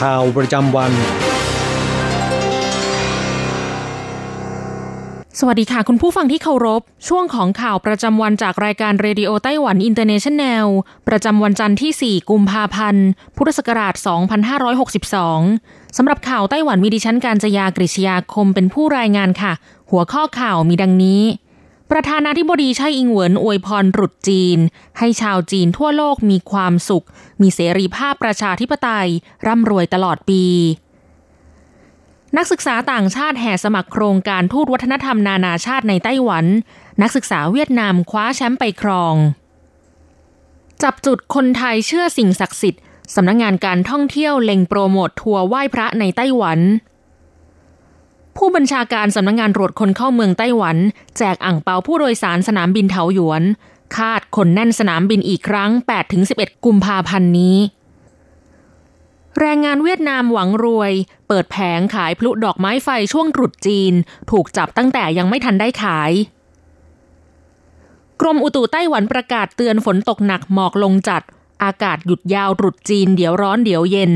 ข่าวประจำวัน สวัสดีค่ะ คุณผู้ฟังที่เคารพ ช่วงของข่าวประจำวันจากรายการ Radio Taiwan International ประจำวันจันทร์ที่ 4 กุมภาพันธ์ พุทธศักราช 2562 สำหรับข่าวไต้หวันมีดิฉันการจยากริชยาคมเป็นผู้รายงานค่ะ หัวข้อข่าวมีดังนี้ ประธานาธิบดีไช่อิงเหวินอวยพรตรุษจีน ให้ชาวจีนทั่วโลกมีความสุข มีเสรีภาพประชาธิปไตย ร่ำรวยตลอดปี นักศึกษาต่างชาติแห่สมัครโครงการทูตวัฒนธรรมนานาชาติในไต้หวัน นักศึกษาเวียดนามคว้าแชมป์ไปครอง จับจุดคนไทยเชื่อสิ่งศักดิ์สิทธิ์สำนักงงานการท่องเที่ยวเล็งโปรโมททัวร์ไหว้พระในไต้หวัน ผู้บัญชาการสำนักงงานตรวจคนเข้าเมืองไต้หวัน แจกอ่างเปาผู้โดยสารสนามบินเถาหยวน คาดคนแน่นสนามบินอีกครั้ง 8-11 กุมภาพันธ์นี้ แรงงานเวียดนามหวังรวย เปิดแผงขายพลุดอกไม้ไฟช่วงตรุษจีน ถูกจับตั้งแต่ยังไม่ทันได้ขายกรมอุตุไต้หวันประกาศเตือนฝนตกหนักหมอกลงจัด อากาศหยุดยาวตรุษจีนเดี๋ยวร้อนเดี๋ยวเย็น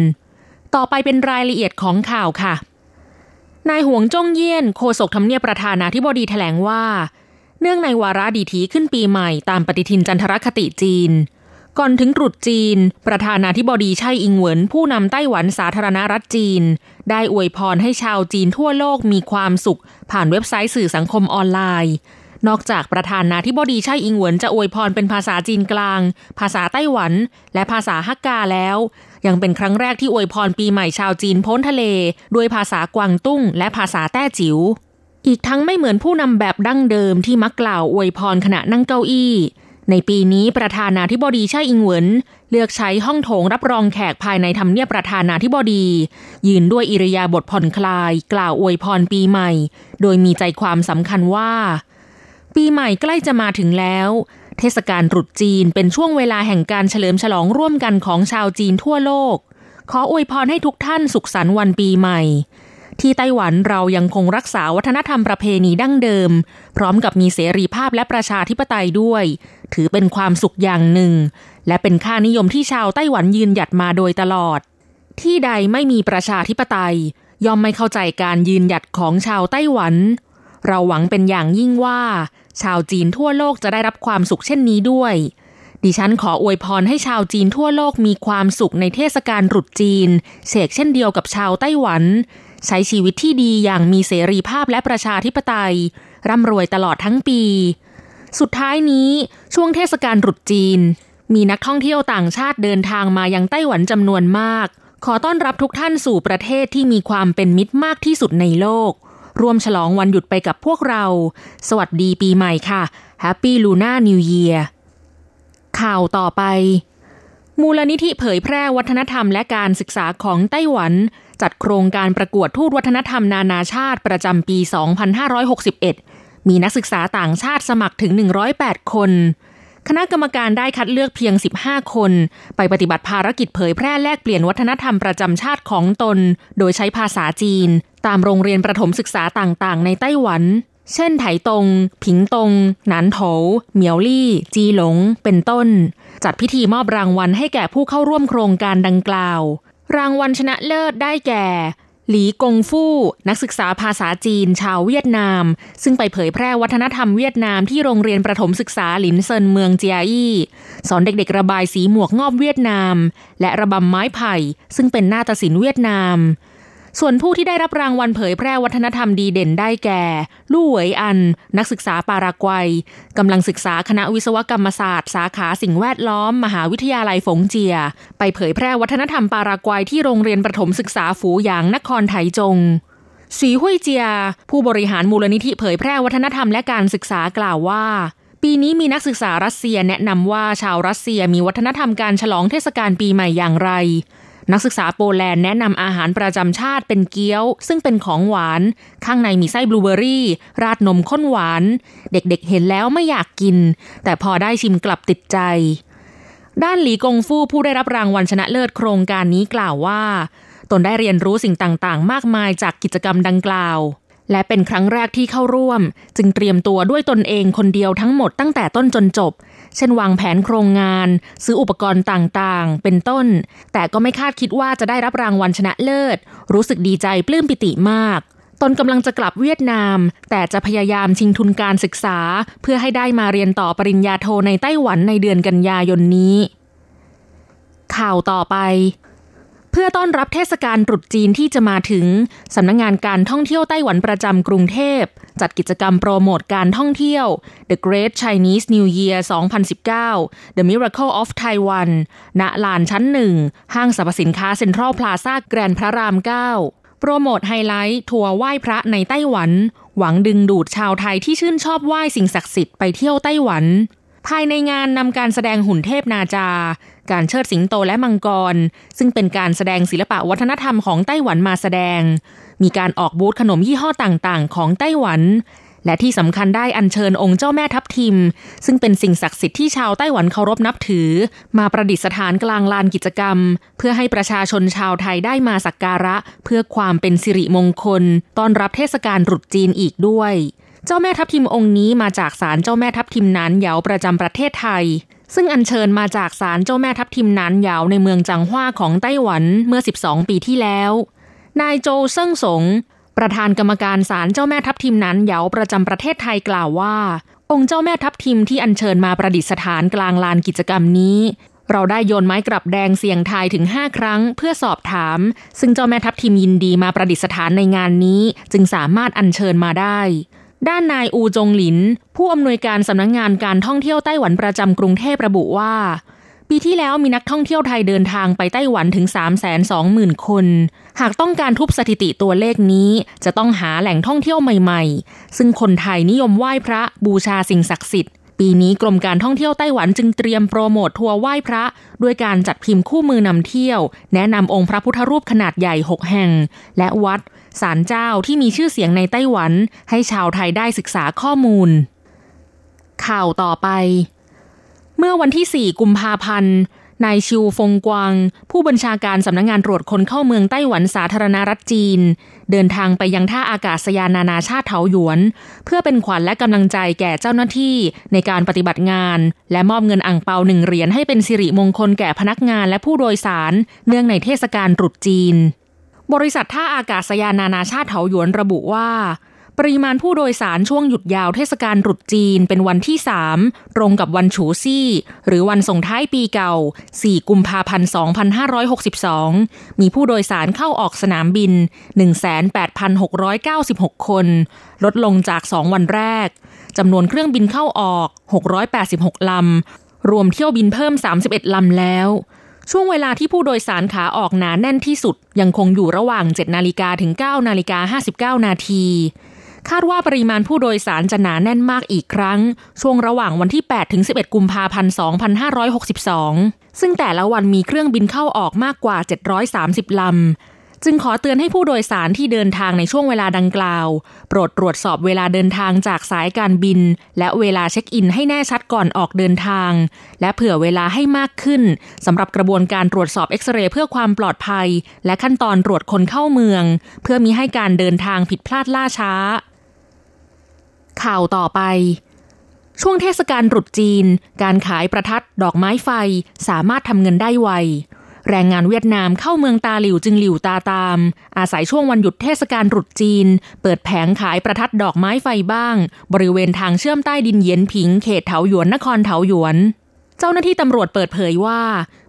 ต่อไปเป็นรายละเอียดของข่าวค่ะ นายหวงจ้งเยี่ยนโฆษกทำเนียบประธานาธิบดีแถลงว่า เนื่องในวาระดีถีขึ้นปีใหม่ตามปฏิทินจันทรคติจีน ก่อนถึงตรุษจีน ประธานาธิบดีไช่อิงเหวินผู้นำไต้หวันสาธารณรัฐจีน ได้อวยพรให้ชาวจีนทั่วโลกมีความสุข ผ่านเว็บไซต์สื่อสังคมออนไลน์ นอกจากประธานาธิบดีไช่อิงเหวินจะอวยพรเป็นภาษาจีนกลาง ภาษาไต้หวัน และภาษาฮักกาแล้ว ยังเป็นครั้งแรกที่อวยพรปีใหม่ชาวจีนพ้นทะเล ด้วยภาษากวางตุ้ง และภาษาแต้จิ๋วอีกทั้งไม่เหมือนผู้นำแบบดั้งเดิมที่มักกล่าวอวยพรขณะนั่งเก้าอี้ ในปีนี้ประธานาธิบดีไช่อิงเหวินเลือกใช้ห้องโถงรับรองแขกภายในทำเนียบประธานาธิบดี ยืนด้วยอิริยาบถผ่อนคลาย กล่าวอวยพรปีใหม่ โดยมีใจความสำคัญว่า ปีใหม่ใกล้จะมาถึงแล้ว เทศกาลตรุษจีนเป็นช่วงเวลาแห่งการเฉลิมฉลองร่วมกันของชาวจีนทั่วโลก ขออวยพรให้ทุกท่านสุขสันต์วันปีใหม่ ที่ไต้หวันเรายังคงรักษาวัฒนธรรมประเพณีดั้งเดิม พร้อมกับมีเสรีภาพและประชาธิปไตยด้วย ถือเป็นความสุขอย่างหนึ่ง และเป็นค่านิยมที่ชาวไต้หวันยืนหยัดมาโดยตลอด ที่ใดไม่มีประชาธิปไตย ย่อมไม่เข้าใจการยืนหยัดของชาวไต้หวัน เราหวังเป็นอย่างยิ่งว่า ชาวจีนทั่วโลกจะได้รับความสุขเช่นนี้ด้วย ดิฉันขออวยพรให้ชาวจีนทั่วโลกมีความสุขในเทศกาลรุษจีนเสกเช่นเดียวกับชาวไต้หวัน ใช้ชีวิตที่ดีอย่างมีเสรีภาพและประชาธิปไตย ร่ำรวยตลอดทั้งปี สุดท้ายนี้ช่วงเทศกาลรุษจีน มีนักท่องเที่ยวต่างชาติเดินทางมายังไต้หวันจำนวนมาก ขอต้อนรับทุกท่านสู่ประเทศที่มีความเป็นมิตรมากที่สุดในโลก ร่วมฉลองวันหยุดไปกับพวกเรา สวัสดีปีใหม่ค่ะ Happy Lunar New Year ข่าวต่อไป มูลนิธิเผยแพร่วัฒนธรรมและการศึกษาของไต้หวัน จัดโครงการประกวดทูตวัฒนธรรมนานาชาติประจำปี 2561 มีนักศึกษาต่างชาติสมัครถึง 108 คนคณะกรรมการได้คัดเลือกเพียง 15 คน ไปปฏิบัติภารกิจเผยแพร่แลกเปลี่ยนวัฒนธรรมประจำชาติของตน โดยใช้ภาษาจีน ตามโรงเรียนประถมศึกษาต่างๆ ในไต้หวัน เช่นไถตง ผิงตง หนานโถเหมียวลี่ จีหลง เป็นต้น จัดพิธีมอบรางวัลให้แก่ผู้เข้าร่วมโครงการดังกล่าว รางวัลชนะเลิศได้แก่ หลีกงฟู่ นักศึกษาภาษาจีน ชาวเวียดนาม ซึ่งไปเผยแพร่วัฒนธรรมเวียดนามที่โรงเรียนประถมศึกษาหลินเซินเมืองเจียอี้สอนเด็กๆระบายสีหมวกงอบเวียดนาม และระบำไม้ไผ่ ซึ่งเป็นหน้าฏศิลป์เวียดนาม ส่วนผู้ที่ได้รับรางวัลเผยแพร่วัฒนธรรมดีเด่นได้แก่ ลู่เหวยอัน นักศึกษาปารากวัยกำลังศึกษาคณะวิศวกรรมศาสตร์ สาขาสิ่งแวดล้อม มหาวิทยาลัยฝงเจีย ไปเผยแพร่วัฒนธรรมปารากวัยที่โรงเรียนประถมศึกษาฝูหยางนครไถจงสีหุยเจีย ผู้บริหารมูลนิธิเผยแพร่วัฒนธรรมและการศึกษากล่าวว่า ปีนี้มีนักศึกษารัสเซียแนะนำว่าชาวรัสเซียมีวัฒนธรรมการฉลองเทศกาลปีใหม่อย่างไร นักศึกษาโปแลนด์แนะนำอาหารประจำชาติเป็นเกี๊ยว ซึ่งเป็นของหวาน ข้างในมีไส้บลูเบอรี่ ราดนมข้นหวาน เด็กๆเห็นแล้วไม่อยากกิน แต่พอได้ชิมกลับติดใจ ด้านหลีกงฟู่ผู้ได้รับรางวัลชนะเลิศโครงการนี้กล่าวว่า ตนได้เรียนรู้สิ่งต่างๆ มากมายจากกิจกรรมดังกล่าว และเป็นครั้งแรกที่เข้าร่วม จึงเตรียมตัวด้วยตนเองคนเดียวทั้งหมดตั้งแต่ต้นจนจบ เช่นวางแผนโครงงาน ซื้ออุปกรณ์ต่างๆ เป็นต้น แต่ก็ไม่คาดคิดว่าจะได้รับรางวัลชนะเลิศ รู้สึกดีใจปลื้มปิติมากตนกำลังจะกลับเวียดนาม แต่จะพยายามชิงทุนการศึกษา เพื่อให้ได้มาเรียนต่อปริญญาโทในไต้หวันในเดือนกันยายนนี้ ข่าวต่อไป เพื่อต้อนรับเทศกาลตรุษจีนที่จะมาถึง สำนักงงานการท่องเที่ยวไต้หวันประจำกรุงเทพ จัดกิจกรรมโปรโมทการท่องเที่ยว The Great Chinese New Year 2019 The Miracle of Taiwan ณลานชั้นหนึ่ง ห้างสรรพสินค้าเซ็นทรัลพลาซ่าแกรนพระราม 9 โปรโมทไฮไลท์ ทัวร์ไหว้พระในไต้หวัน หวังดึงดูดชาวไทยที่ชื่นชอบไหว้สิ่งศักดิ์สิทธิ์ไปเที่ยวไต้หวันภายในงานนำการแสดงหุ่นเทพนาจา การเชิดสิงโตและมังกร ซึ่งเป็นการแสดงศิลปะวัฒนธรรมของไต้หวันมาแสดง มีการออกบูธขนมยี่ห้อต่างๆ ของไต้หวัน และที่สำคัญได้อัญเชิญองค์เจ้าแม่ทับทิม ซึ่งเป็นสิ่งศักดิ์สิทธิ์ที่ชาวไต้หวันเคารพนับถือ มาประดิษฐานกลางลานกิจกรรม เพื่อให้ประชาชนชาวไทยได้มาสักการะ เพื่อความเป็นสิริมงคล ต้อนรับเทศกาลรุษจีนอีกด้วยเจ้าแม่ทับทิมองค์นี้มาจากศาลเจ้าแม่ทับทิมนั้นเยาประจำประเทศไทย ซึ่งอัญเชิญมาจากศาลเจ้าแม่ทับทิมนานยาวในเมืองจังหว้าของไต้หวันเมื่อ 12 ปีที่แล้ว นายโจเซิงสง ประธานกรรมการศาลเจ้าแม่ทับทิมนั้นยาประจำประเทศไทยกล่าวว่า องค์เจ้าแม่ทับทิมที่อัญเชิญมาประดิษฐานกลางลานกิจกรรมนี้ เราได้โยนไม้กลับแดงเสียงทายถึง 5 ครั้งเพื่อสอบถาม ซึ่งเจ้าแม่ทับทิมยินดีมาประดิษฐานในงานนี้ จึงสามารถอัญเชิญมาได้ ด้านนายอูจงหลิน ผู้อำนวยการสำนักงงานการท่องเที่ยวไต้หวันประจำกรุงเทพระบุว่า ปีที่แล้วมีนักท่องเที่ยวไทยเดินทางไปไต้หวันถึง 3 2 0 0 0 0 คน หากต้องการทุบสถิติตัวเลขนี้ จะต้องหาแหล่งท่องเที่ยวใหม่ ๆ ซึ่งคนไทยนิยมไหว้พระบูชาสิ่งศักดิ์สิทธิ์ ปีนี้กรมการท่องเที่ยวไต้หวันจึงเตรียมโปรโมททัวร์ไหว้พระ ด้วยการจัดพิมพ์คู่มือนำเที่ยว แนะนำองค์พระพุทธรูปขนาดใหญ่ 6 แห่ง และวัดศาลเจ้าที่มีชื่อเสียงในไต้หวัน ให้ชาวไทยได้ศึกษาข้อมูล ข่าวต่อไป เมื่อวันที่ 4 กุมภาพันธ์ นายชิวฟงกวาง ผู้บัญชาการสำนักงงานตรวจคนเข้าเมืองไต้หวันสาธารณรัฐจีน เดินทางไปยังท่าอากาศยานนานาชาติเถาหยวน เพื่อเป็นขวัญและกำลังใจแก่เจ้าหน้าที่ในการปฏิบัติงาน และมอบเงินอ่างเปาหนึ่งเหรียญให้เป็นสิริมงคลแก่พนักงานและผู้โดยสาร เนื่องในเทศกาลตรุษจีน บริษัทท่าอากาศยานนานาชาติเถาหยวนระบุว่า ปริมาณผู้โดยสารช่วงหยุดยาวเทศกาลรุษจีนเป็นวันที่ 3 ตรงกับวันฉูซี่ หรือวันส่งท้ายปีเก่า 4 กุมภาพันธ์ 2562 มีผู้โดยสารเข้าออกสนามบิน 18,696 คน ลดลงจาก 2 วันแรก จำนวนเครื่องบินเข้าออก 686 ลำ รวมเที่ยวบินเพิ่ม 31 ลำแล้วช่วงเวลาที่ผู้โดยสารขาออกหนาแน่นที่สุด ยังคงอยู่ระหว่าง 7 นาฬิกาถึง 9 นาฬิกา 59 นาที คาดว่าปริมาณผู้โดยสารจะหนาแน่นมากอีกครั้ง ช่วงระหว่างวันที่ 8 ถึง 11 กุมภาพันธ์ 2562 ซึ่งแต่ละวันมีเครื่องบินเข้าออกมากกว่า 730 ลำ จึงขอเตือนให้ผู้โดยสารที่เดินทางในช่วงเวลาดังกล่าว โปรดตรวจสอบเวลาเดินทางจากสายการบิน และเวลาเช็คอินให้แน่ชัดก่อนออกเดินทาง และเผื่อเวลาให้มากขึ้นสำหรับกระบวนการตรวจสอบเอ็กซเรย์เพื่อความปลอดภัย และขั้นตอนตรวจคนเข้าเมือง เพื่อมีให้การเดินทางผิดพลาดล่าช้า ข่าวต่อไป ช่วงเทศกาลรุษจีน การขายประทัดดอกไม้ไฟสามารถทำเงินได้ไว แรงงานเวียดนามเข้าเมืองตาหลิวจึงหลิวตาตาม อาศัยช่วงวันหยุดเทศกาลรุษจีน เปิดแผงขายประทัดดอกไม้ไฟบ้าง บริเวณทางเชื่อมใต้ดินเย็นผิงเขตเถาหยวนนครเถาหยวน เจ้าหน้าที่ตำรวจเปิดเผยว่า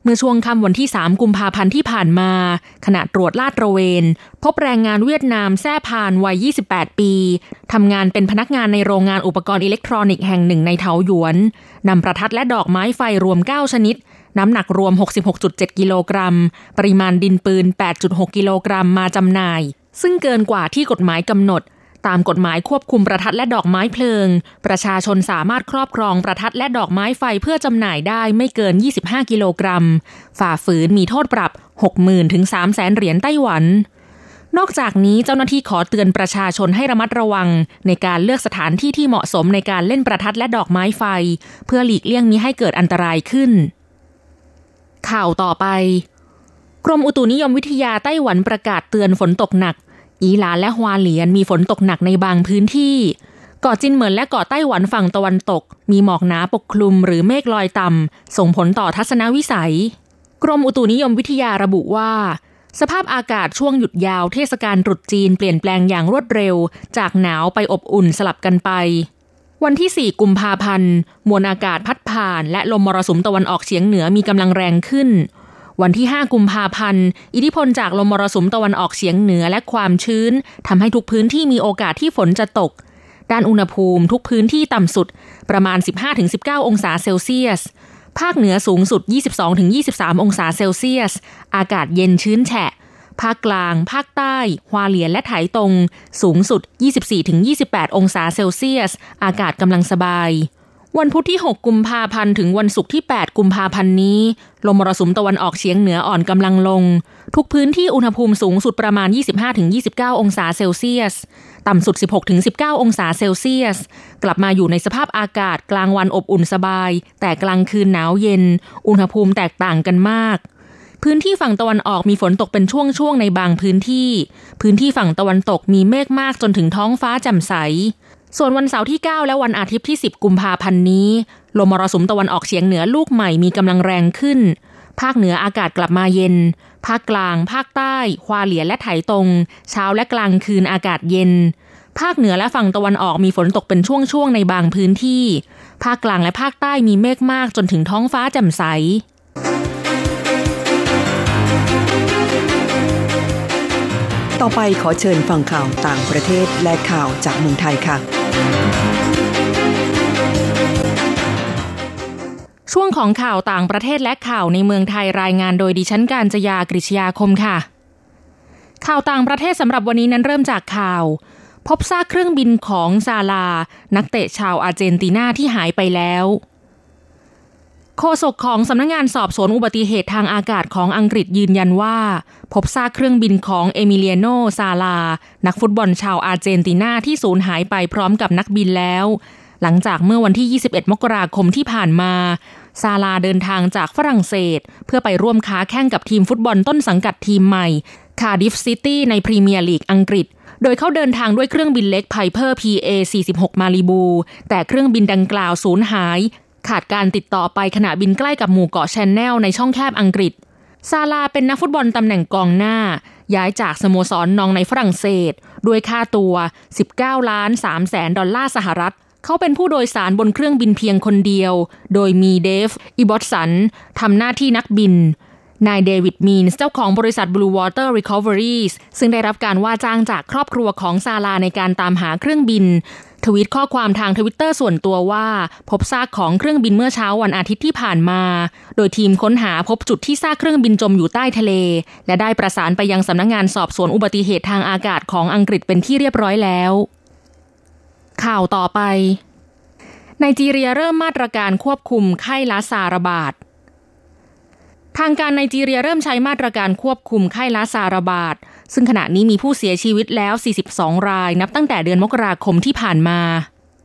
เมื่อช่วงค่ำวันที่ 3 กุมภาพันธ์ที่ผ่านมา ขณะตรวจลาดตระเวน พบแรงงานเวียดนามแท้พานวัย 28 ปีทำงานเป็นพนักงานในโรงงานอุปกรณ์อิเล็กทรอนิกส์แห่งหนึ่งในเทาหยวนนำประทัดและดอกไม้ไฟรวม 9 ชนิด น้ำหนักรวม 66.7 กิโลกรัม ปริมาณดินปืน 8.6 กิโลกรัมมาจำหน่าย ซึ่งเกินกว่าที่กฎหมายกำหนด ตามกฎหมายควบคุมประทัดและดอกไม้เพลิง ประชาชนสามารถครอบครองประทัดและดอกไม้ไฟเพื่อจำหน่ายได้ไม่เกิน 25 กิโลกรัม ฝ่าฝืนมีโทษปรับ 60,000ถึง300,000เหรียญไต้หวัน นอกจากนี้เจ้าหน้าที่ขอเตือนประชาชนให้ระมัดระวัง ในการเลือกสถานที่ที่เหมาะสมในการเล่นประทัดและดอกไม้ไฟ เพื่อหลีกเลี่ยงมิให้เกิดอันตรายขึ้น ข่าวต่อไปกรมอุตุนิยมวิทยาไต้หวันประกาศเตือนฝนตกหนัก อีหลานและฮวาเหลียนมีฝนตกหนักในบางพื้นที่เกาะจินเหมินและเกาะไต้หวันฝั่งตะวันตก มีหมอกหนาปกคลุมหรือเมฆลอยต่ำส่งผลต่อทัศนวิสัย กรมอุตุนิยมวิทยาระบุว่า สภาพอากาศช่วงหยุดยาวเทศกาลตรุษจีนเปลี่ยนแปลงอย่างรวดเร็ว จากหนาวไปอบอุ่นสลับกันไป วันที่ 4 กุมภาพันธ์มวลอากาศพัดผ่าน และลมมรสุมตะวันออกเฉียงเหนือมีกำลังแรงขึ้น วันที่ 5 กุมภาพันธ์ อิทธิพลจากลมมรสุมตะวันออกเฉียงเหนือและความชื้นทำให้ทุกพื้นที่มีโอกาสที่ฝนจะตก ด้านอุณหภูมิทุกพื้นที่ต่ำสุดประมาณ 15-19 องศาเซลเซียส ภาคเหนือสูงสุด 22-23 องศาเซลเซียส อากาศเย็นชื้นแฉะ ภาคกลาง ภาคใต้ฮวาเหลียนและไถตรง สูงสุด 24-28 องศาเซลเซียส อากาศกำลังสบาย วันพุธที่ 6 กุมภาพันธ์ถึงวันศุกร์ที่ 8 กุมภาพันธ์นี้ ลมมรสุมตะวันออกเฉียงเหนืออ่อนกำลังลง ทุกพื้นที่อุณหภูมิสูงสุดประมาณ 25-29 องศาเซลเซียส ต่ำสุด 16-19 องศาเซลเซียส กลับมาอยู่ในสภาพอากาศกลางวันอบอุ่นสบาย แต่กลางคืนหนาวเย็น อุณหภูมิแตกต่างกันมากพื้นที่ฝั่งตะวันออกมีฝนตกเป็นช่วงๆในบางพื้นที่ พื้นที่ฝั่งตะวันตกมีเมฆมากจนถึงท้องฟ้าแจ่มใส ส่วนวันเสาร์ที่ 9 และวันอาทิตย์ที่ 10 กุมภาพันธ์นี้ ลมมรสุมตะวันออกเฉียงเหนือลูกใหม่มีกำลังแรงขึ้น ภาคเหนืออากาศกลับมาเย็น ภาคกลาง ภาคใต้ควาเหลียและไถตรง เช้าและกลางคืนอากาศเย็น ภาคเหนือและฝั่งตะวันออกมีฝนตกเป็นช่วงๆในบางพื้นที่ ภาคกลางและภาคใต้มีเมฆมากจนถึงท้องฟ้าแจ่มใสต่อไปขอเชิญฟังข่าวต่างประเทศและข่าวจากเมืองไทยค่ะ ช่วงของข่าวต่างประเทศและข่าวในเมืองไทยรายงานโดยดิฉันการจยากริชยาคมค่ะ ข่าวต่างประเทศสำหรับวันนี้นั้นเริ่มจากข่าว พบซากเครื่องบินของซาลา นักเตะชาวอาร์เจนตินาที่หายไปแล้ว โฆษกของสำนักงงานสอบสวนอุบัติเหตุทางอากาศของอังกฤษยืนยันว่า พบซากเครื่องบินของเอมิเลียโน ซาลา นักฟุตบอลชาวอาร์เจนตินาที่สูญหายไปพร้อมกับนักบินแล้ว หลังจากเมื่อวันที่ 21 มกราคมที่ผ่านมา ซาลาเดินทางจากฝรั่งเศส เพื่อไปร่วมค้าแข่งกับทีมฟุตบอลต้นสังกัดทีมใหม่คาดิฟซิตี้ในพรีเมียร์ลีกอังกฤษโดยเขาเดินทางด้วยเครื่องบินเล็กไพเพอร์ PA 46 มาลีบู แต่เครื่องบินดังกล่าวสูญหาย ขาดการติดต่อไปขณะบินใกล้กับหมู่เกาะแชนแนลในช่องแคบอังกฤษ ซาลาเป็นนักฟุตบอลตำแหน่งกองหน้า ย้ายจากสโมสรนองในฝรั่งเศส ด้วยค่าตัว 19 ล้าน3แสนดอลลาร์สหรัฐ เขาเป็นผู้โดยสารบนเครื่องบินเพียงคนเดียว โดยมีเดฟอีบอตสันทำหน้าที่นักบินนายเดวิดมีนเจ้าของบริษัท Blue Water Recoveries ซึ่งได้รับการว่าจ้างจากครอบครัวของซาลาในการตามหาเครื่องบิน ทวิตข้อความทางทวิตเตอร์ส่วนตัวว่า พบซากของเครื่องบินเมื่อเช้าวันอาทิตย์ที่ผ่านมา โดยทีมค้นหาพบจุดที่ซากเครื่องบินจมอยู่ใต้ทะเล และได้ประสานไปยังสำนักงงานสอบสวนอุบัติเหตุทางอากาศของอังกฤษเป็นที่เรียบร้อยแล้ว ข่าวต่อไปไนจีเรียเริ่มมาตรการควบคุมไข้ลาซาระบาดทางการไนจีเรียเริ่มใช้มาตรการควบคุมไข้ลาซาระบาด ซึ่งขณะนี้มีผู้เสียชีวิตแล้ว 42 ราย นับตั้งแต่เดือนมกราคมที่ผ่านมา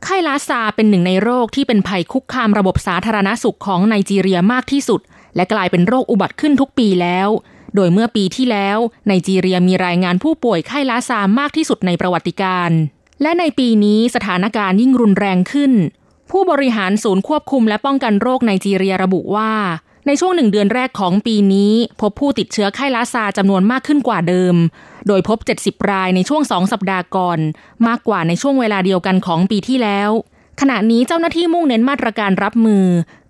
ไข้ลาซาเป็นหนึ่งในโรคที่เป็นภัยคุกคามระบบสาธารณสุขของไนจีเรียมากที่สุด และกลายเป็นโรคอุบัติขึ้นทุกปีแล้ว โดยเมื่อปีที่แล้วไนจีเรียมีรายงานผู้ป่วยไข้ลาซามากที่สุดในประวัติการ และในปีนี้สถานการณ์ยิ่งรุนแรงขึ้น ผู้บริหารศูนย์ควบคุมและป้องกันโรคไนจีเรียระบุว่า ในช่วงหนึ่งเดือนแรกของปีนี้ พบผู้ติดเชื้อไข้ลาซาจำนวนมากขึ้นกว่าเดิม โดยพบ 70 รายในช่วงสองสัปดาห์ก่อน มากกว่าในช่วงเวลาเดียวกันของปีที่แล้ว ขณะนี้เจ้าหน้าที่มุ่งเน้นมาตรการรับมือ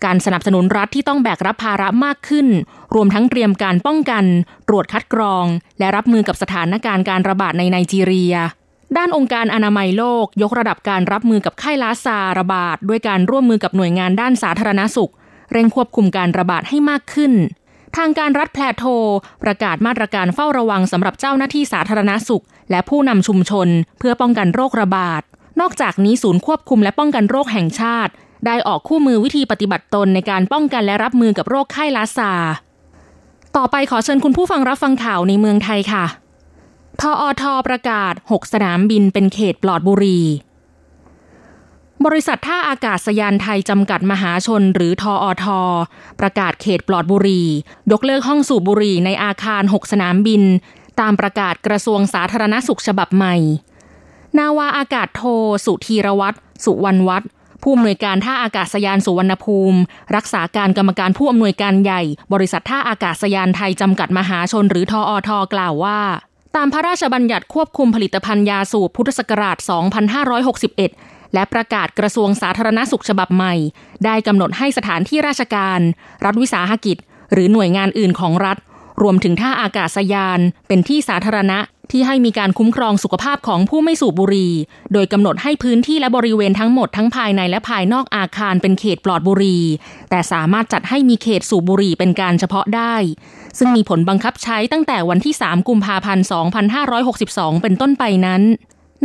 การสนับสนุนรัฐที่ต้องแบกรับภาระมากขึ้น รวมทั้งเตรียมการป้องกัน ตรวจคัดกรอง และรับมือกับสถานการณ์การระบาดในไนจีเรียด้านองค์การอนามัยโลก ยกระดับการรับมือกับไข้ลาซาระบาด ด้วยการร่วมมือกับหน่วยงานด้านสาธารณสุข เร่งควบคุมการระบาดให้มากขึ้น ทางการรัฐแพลโทประกาศมาตรการเฝ้าระวังสำหรับเจ้าหน้าที่สาธารณสุข และผู้นำชุมชน เพื่อป้องกันโรคระบาด นอกจากนี้ศูนย์ควบคุมและป้องกันโรคแห่งชาติ ได้ออกคู่มือวิธีปฏิบัติตนในการป้องกันและรับมือกับโรคไข้ลาซา ต่อไปขอเชิญคุณผู้ฟังรับฟังข่าวในเมืองไทยค่ะทออทอประกาศ 6 สนามบินเป็นเขตปลอดบุรี บริษัทท่าอากาศยานไทยจำกัดมหาชนหรือทออทอประกาศเขตปลอดบุรี ยกเลิกห้องสูบบุรีในอาคาร 6 สนามบิน ตามประกาศกระทรวงสาธารณสุขฉบับใหม่ นาวาอากาศโท สุธีรวัตรสุวรรณวัฒน์ผู้อำนวยการท่าอากาศยานสุวรรณภูมิ รักษาการกรรมการผู้อำนวยการใหญ่ บริษัทท่าอากาศยานไทยจำกัดมหาชนหรือทออทกล่าวว่าตามพระราชบัญญัติควบคุมผลิตภัณฑ์ยาสูบพุทธศักราช 2561 และประกาศกระทรวงสาธารณสุขฉบับใหม่ ได้กำหนดให้สถานที่ราชการ รัฐวิสาหกิจ หรือหน่วยงานอื่นของรัฐ รวมถึงท่าอากาศยาน เป็นที่สาธารณะที่ให้มีการคุ้มครองสุขภาพของผู้ไม่สูบบุหรี่ โดยกำหนดให้พื้นที่และบริเวณทั้งหมดทั้งภายในและภายนอกอาคารเป็นเขตปลอดบุหรี่ แต่สามารถจัดให้มีเขตสูบบุหรี่เป็นการเฉพาะได้ ซึ่งมีผลบังคับใช้ตั้งแต่วันที่ 3 กุมภาพันธ์ 2562 เป็นต้นไปนั้น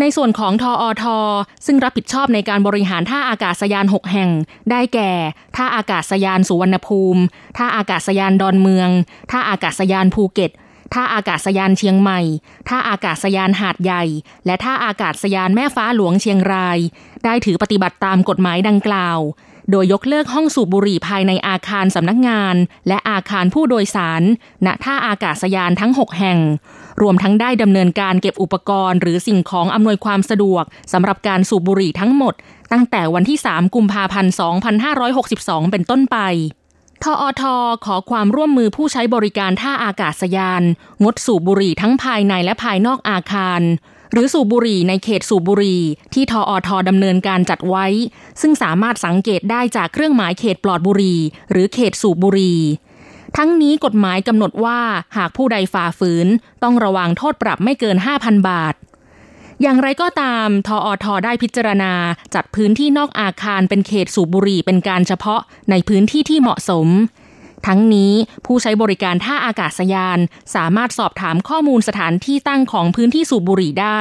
ในส่วนของทออทอซึ่งรับผิดชอบในการบริหารท่าอากาศยาน 6 แห่ง ได้แก่ ท่าอากาศยานสุวรรณภูมิ ท่าอากาศยานดอนเมือง ท่าอากาศยานภูเก็ต ท่าอากาศยานเชียงใหม่ ท่าอากาศยานหาดใหญ่ และท่าอากาศยานแม่ฟ้าหลวงเชียงราย ได้ถือปฏิบัติตามกฎหมายดังกล่าว โดยยกเลิกห้องสูบบุหรี่ภายในอาคารสำนักงาน และอาคารผู้โดยสาร ณ ท่าอากาศยานทั้ง 6 แห่ง รวมทั้งได้ดำเนินการเก็บอุปกรณ์ หรือสิ่งของอำนวยความสะดวกสำหรับการสูบบุหรี่ทั้งหมด ตั้งแต่วันที่ 3 กุมภาพันธ์ 2562 เป็นต้นไป ทออทขอความร่วมมือผู้ใช้บริการท่าอากาศยาน งดสูบบุหรี่ทั้งภายในและภายนอกอาคาร หรือสูบบุหรี่ในเขตสูบบุหรี่ที่ทออทดำเนินการจัดไว้ ซึ่งสามารถสังเกตได้จากเครื่องหมายเขตปลอดบุหรี่หรือเขตสูบบุหรี่ทั้งนี้กฎหมายกำหนดว่าหากผู้ใดฝ่าฝืน ต้องระวังโทษปรับไม่เกิน 5,000 บาท อย่างไรก็ตามทออทอได้พิจารณาจัดพื้นที่นอกอาคารเป็นเขตสูบบุหรี่เป็นการเฉพาะในพื้นที่ที่เหมาะสม ทั้งนี้ผู้ใช้บริการท่าอากาศยาน สามารถสอบถามข้อมูลสถานที่ตั้งของพื้นที่สูบบุหรี่ได้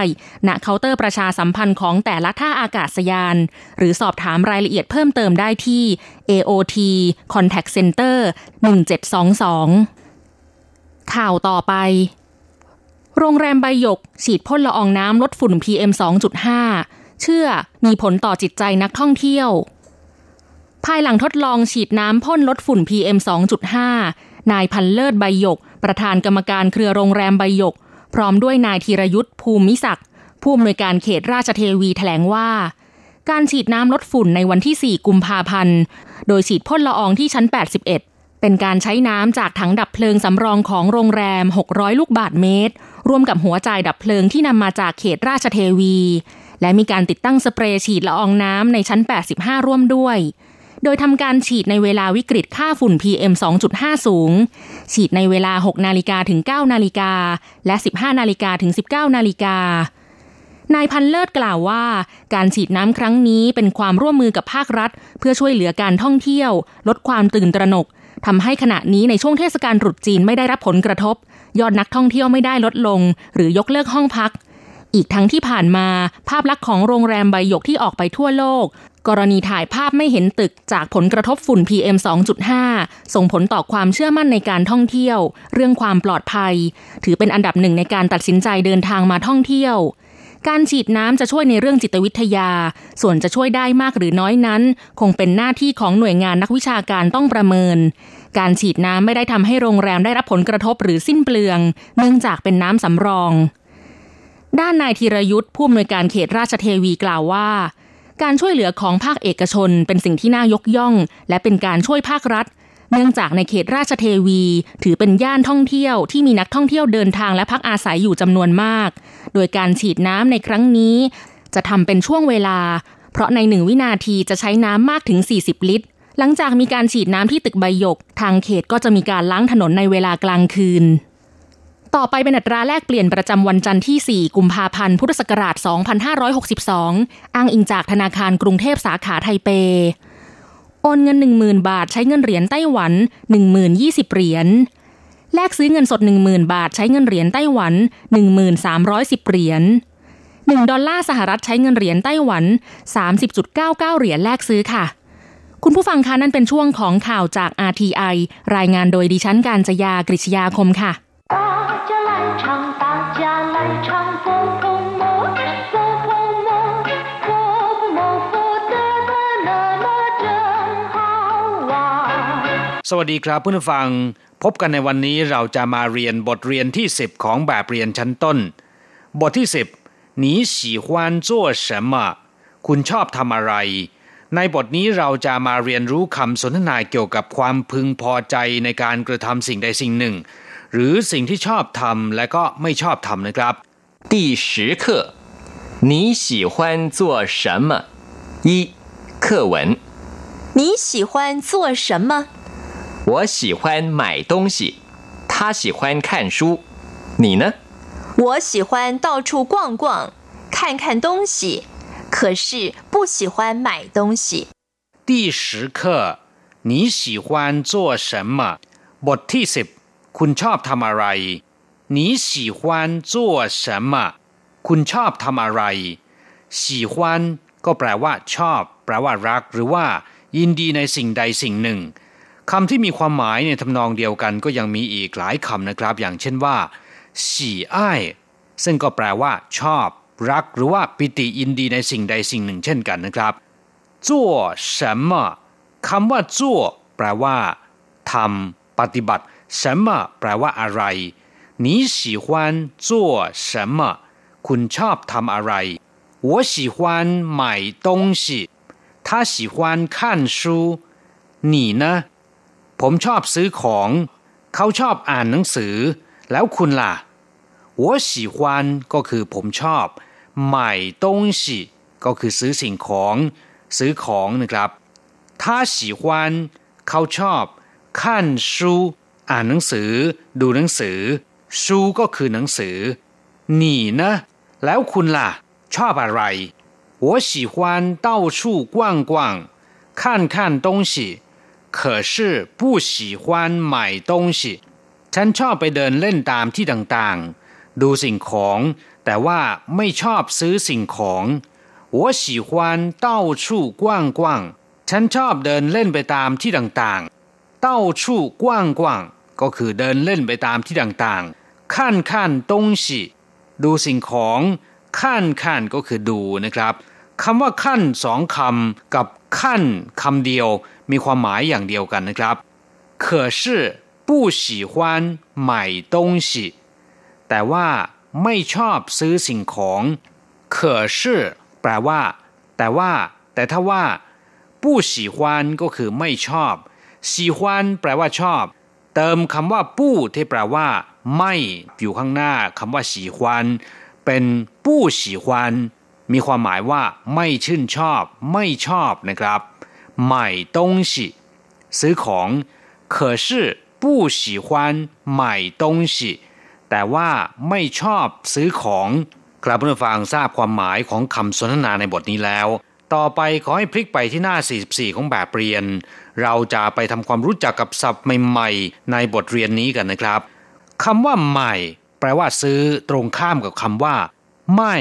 ณเคาน์เตอร์ประชาสัมพันธ์ของแต่ละท่าอากาศยาน หรือสอบถามรายละเอียดเพิ่มเติมได้ที่ AOT Contact Center 1722 ข่าวต่อไป โรงแรมใบหยก ฉีดพ่นละอองน้ำลดฝุ่น PM 2.5 เชื่อมีผลต่อจิตใจนักท่องเที่ยว ภายหลังทดลองฉีดน้ำพ่นลดฝุ่น PM 2.5 นายพันเลิศใบหยก ประธานกรรมการเครือโรงแรมใบหยก พร้อมด้วยนายธีรยุทธ์ภูมิศักดิ์ผู้อำนวยการเขตราชเทวีแถลงว่า การฉีดน้ำลดฝุ่นในวันที่ 4 กุมภาพันธ์ โดยฉีดพ่นละอองที่ชั้น 81 เป็นการใช้น้ำจากถังดับเพลิงสำรองของโรงแรม 600 ลูกบาทเมตร ร่วมกับหัวจ่ายดับเพลิงที่นำมาจากเขตราชเทวี และมีการติดตั้งสเปรย์ฉีดละอองน้ำในชั้น 85 ร่วมด้วย โดยทำการฉีดในเวลาวิกฤตค่าฝุ่น PM 2.5 สูง ฉีดในเวลา 6 นาฬิกาถึง 9 นาฬิกา และ 15 นาฬิกาถึง 19 นาฬิกานายพันเลิศกล่าวว่า การฉีดน้ำครั้งนี้เป็นความร่วมมือกับภาครัฐ เพื่อช่วยเหลือการท่องเที่ยว ลดความตื่นตระหนกทำให้ขณะนี้ในช่วงเทศกาลตรุษจีนไม่ได้รับผลกระทบ ยอดนักท่องเที่ยวไม่ได้ลดลง หรือยกเลิกห้องพัก อีกทั้งที่ผ่านมาภาพลักษณ์ของโรงแรมใบหยกที่ออกไปทั่วโลก กรณีถ่ายภาพไม่เห็นตึกจากผลกระทบฝุ่น PM 2.5 ส่งผลต่อความเชื่อมั่นในการท่องเที่ยว เรื่องความปลอดภัย ถือเป็นอันดับหนึ่งในการตัดสินใจเดินทางมาท่องเที่ยว การฉีดน้ำจะช่วยในเรื่องจิตวิทยา ส่วนจะช่วยได้มากหรือน้อยนั้น คงเป็นหน้าที่ของหน่วยงานนักวิชาการต้องประเมิน การฉีดน้ำไม่ได้ทำให้โรงแรมได้รับผลกระทบหรือสิ้นเปลือง เนื่องจากเป็นน้ำสำรอง ด้านนายธีรยุทธ์ผู้อำนวยการเขตราชเทวีกล่าวว่า การช่วยเหลือของภาคเอกชนเป็นสิ่งที่น่ายกย่อง และเป็นการช่วยภาครัฐ เนื่องจากในเขตราชเทวี ถือเป็นย่านท่องเที่ยวที่มีนักท่องเที่ยวเดินทางและพักอาศัยอยู่จำนวนมาก โดยการฉีดน้ำในครั้งนี้ จะทำเป็นช่วงเวลา เพราะในหนึ่งวินาทีจะใช้น้ำมากถึง 40 ลิตร หลังจากมีการฉีดน้ำที่ตึกใบหยก ทางเขตก็จะมีการล้างถนนในเวลากลางคืน ต่อไปเป็นอัตราแลกเปลี่ยนประจำวันจันทร์ที่ 4 กุมภาพันธ์ พุทธศักราช 2562 อ้างอิงจากธนาคารกรุงเทพสาขาไทเป โอนเงิน 10,000 บาทใช้เงินเหรียญไต้หวัน 10,020 เหรียญ แลกซื้อเงินสด 10,000 บาทใช้เงินเหรียญไต้หวัน 1310 เหรียญ 1 ดอลลาร์สหรัฐใช้เงินเหรียญไต้หวัน 30.99 เหรียญแลกซื้อค่ะ คุณผู้ฟังคะนั่นเป็นช่วงของข่าวจาก RTI รายงานโดยดิฉันการจยากริชยาคมค่ะ สวัสดีครับเพื่อนฟัง พบกันในวันนี้เราจะมาเรียนบทเรียนที่ 10 ของแบบเรียนชั้นต้น บทที่ 10你喜欢做什么คุณชอบทำอะไร ในบทนี้เราจะมาเรียนรู้คำสนทนาเกี่ยวกับความพึงพอใจในการกระทำสิ่งใดสิ่งหนึ่ง หรือสิ่งที่ชอบทำและก็ไม่ชอบทำนะครับ第十课你喜欢做什么一课文你喜欢做什么 我喜欢买东西，他喜欢看书，你呢？我喜欢到处逛逛，看看东西，可是不喜欢买东西。第十课，你喜欢做什么？บทที่สิบคุณชอบทำอะไร？你喜欢做什么？คุณชอบทำอะไร？喜欢ก็แปลว่าชอบ แปลว่ารัก หรือว่า ยินดีในสิ่งใดสิ่งหนึ่ง คำที่มีความหมายในทำนองเดียวกันก็ยังมีอีกหลายคำนะครับ อย่างเช่นว่าสีอ้ายซึ่งก็แปลว่า ชอบ รักหรือว่าปิติยินดีในสิ่งใดสิ่งหนึ่งเช่นกันนะครับ做什么คำว่า做แปลว่าทำปฏิบัติ什么แปลว่าอะไร你喜欢做什么คุณชอบทำอะไร我喜欢买东西他喜欢看书你呢 ผมชอบซื้อของ เขาชอบอ่านหนังสือ แล้วคุณล่ะ我喜欢ก็คือผมชอบ买东西ก็คือซื้อสิ่งของ ซื้อของนะครับ他喜欢เขาชอบ看书อ่านหนังสือ ดูหนังสือ书ก็คือหนังสือ你呢แล้วคุณล่ะ ชอบอะไร我喜欢到处逛逛看看东西 可是不喜欢买东西ฉันชอบไปเดินเล่นตามที่ต่างๆ ดูสิ่งของ แต่ว่าไม่ชอบซื้อสิ่งของ我喜欢到处逛逛ฉันชอบเดินเล่นไปตามที่ต่างๆ到处逛逛ก็คือเดินเล่นไปตามที่ต่างๆ看看东西ดูสิ่งของขั้นขั้นก็คือดูนะครับคำว่าขั้นสองคำกับ ขั้นคำเดียวมีความหมายอย่างเดียวกันนะครับ可是不喜欢买东西แต่ว่าไม่ชอบซื้อสิ่งของ可是แปลว่า แต่ว่า แต่ถ้าว่า不喜欢ก็คือไม่ชอบ喜欢แปลว่าชอบ เติมคำว่าปู้ที่แปลว่า ไม่อยู่ข้างหน้าคำว่า喜欢เป็น不喜欢 มีความหมายว่า ไม่ชื่นชอบ ไม่ชอบนะครับ买东西ซื้อของ可是不喜欢买东西แต่ว่าไม่ชอบซื้อของครับเพื่อนฟังทราบความหมายของคำสนทนาในบทนี้แล้ว ต่อไปขอให้พลิกไปที่หน้า 44 ของแบบเรียน เราจะไปทำความรู้จักกับศัพท์ใหม่ๆ ในบทเรียนนี้กันนะครับคำว่าใหม่ แปลว่าซื้อตรงข้ามกับคำว่า ไม่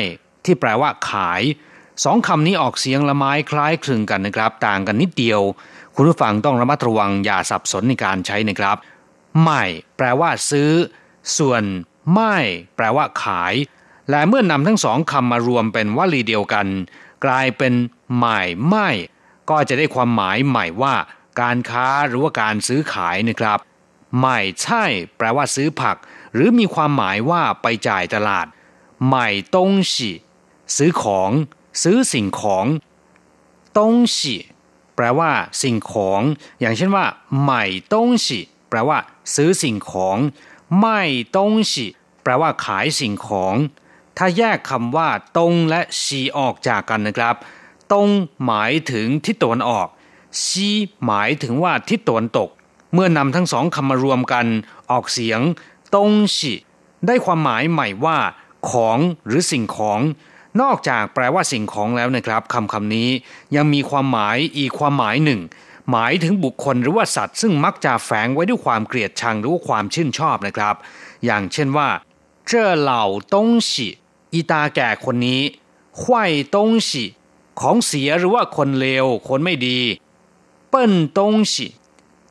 ที่แปลว่าขายสองคำนี้ออกเสียงละไม้คล้ายคลึงกันนะครับ ต่างกันนิดเดียว คุณผู้ฟังต้องระมัดระวังอย่าสับสนในการใช้นะครับไม่แปลว่าซื้อ ส่วนไม่แปลว่าขาย และเมื่อนำทั้งสองคำมารวมเป็นวลีเดียวกัน กลายเป็นหม่ไม่ ก็จะได้ความหมายใหม่ว่า การค้าหรือว่าการซื้อขายนะครับไม่ใช่ แปลว่าซื้อผัก หรือมีความหมายว่าไปจ่ายตลาดไม่ตงสิ ซื้อของ ซื้อสิ่งของต้องฉีแปลว่า สิ่งของ อย่างเช่นว่าใหม่ต้องฉีแปลว่า ซื้อสิ่งของไม่ต้องฉีแปลว่าขายสิ่งของ ถ้าแยกคำว่าตงและชีออกจากกันนะครับตงหมายถึงทิศตะวันออกชีหมายถึงว่าทิศตะวันตก เมื่อนำทั้งสองคำมารวมกันออกเสียงตงฉีได้ความหมายใหม่ว่า ของหรือสิ่งของ นอกจากแปลว่าสิ่งของแล้วนะครับคำคำนี้ยังมีความหมายอีกความหมายหนึ่ง หมายถึงบุคคลหรือว่าสัตว์ ซึ่งมักจะแฝงไว้ด้วยความเกลียดชังหรือว่าความชื่นชอบนะครับ อย่างเช่นว่าเจ้าเหล่าตงชิอีตาแก่คนนี้ควายตงชิของเสียหรือว่าคนเลวคนไม่ดีเปิ้นตงชิ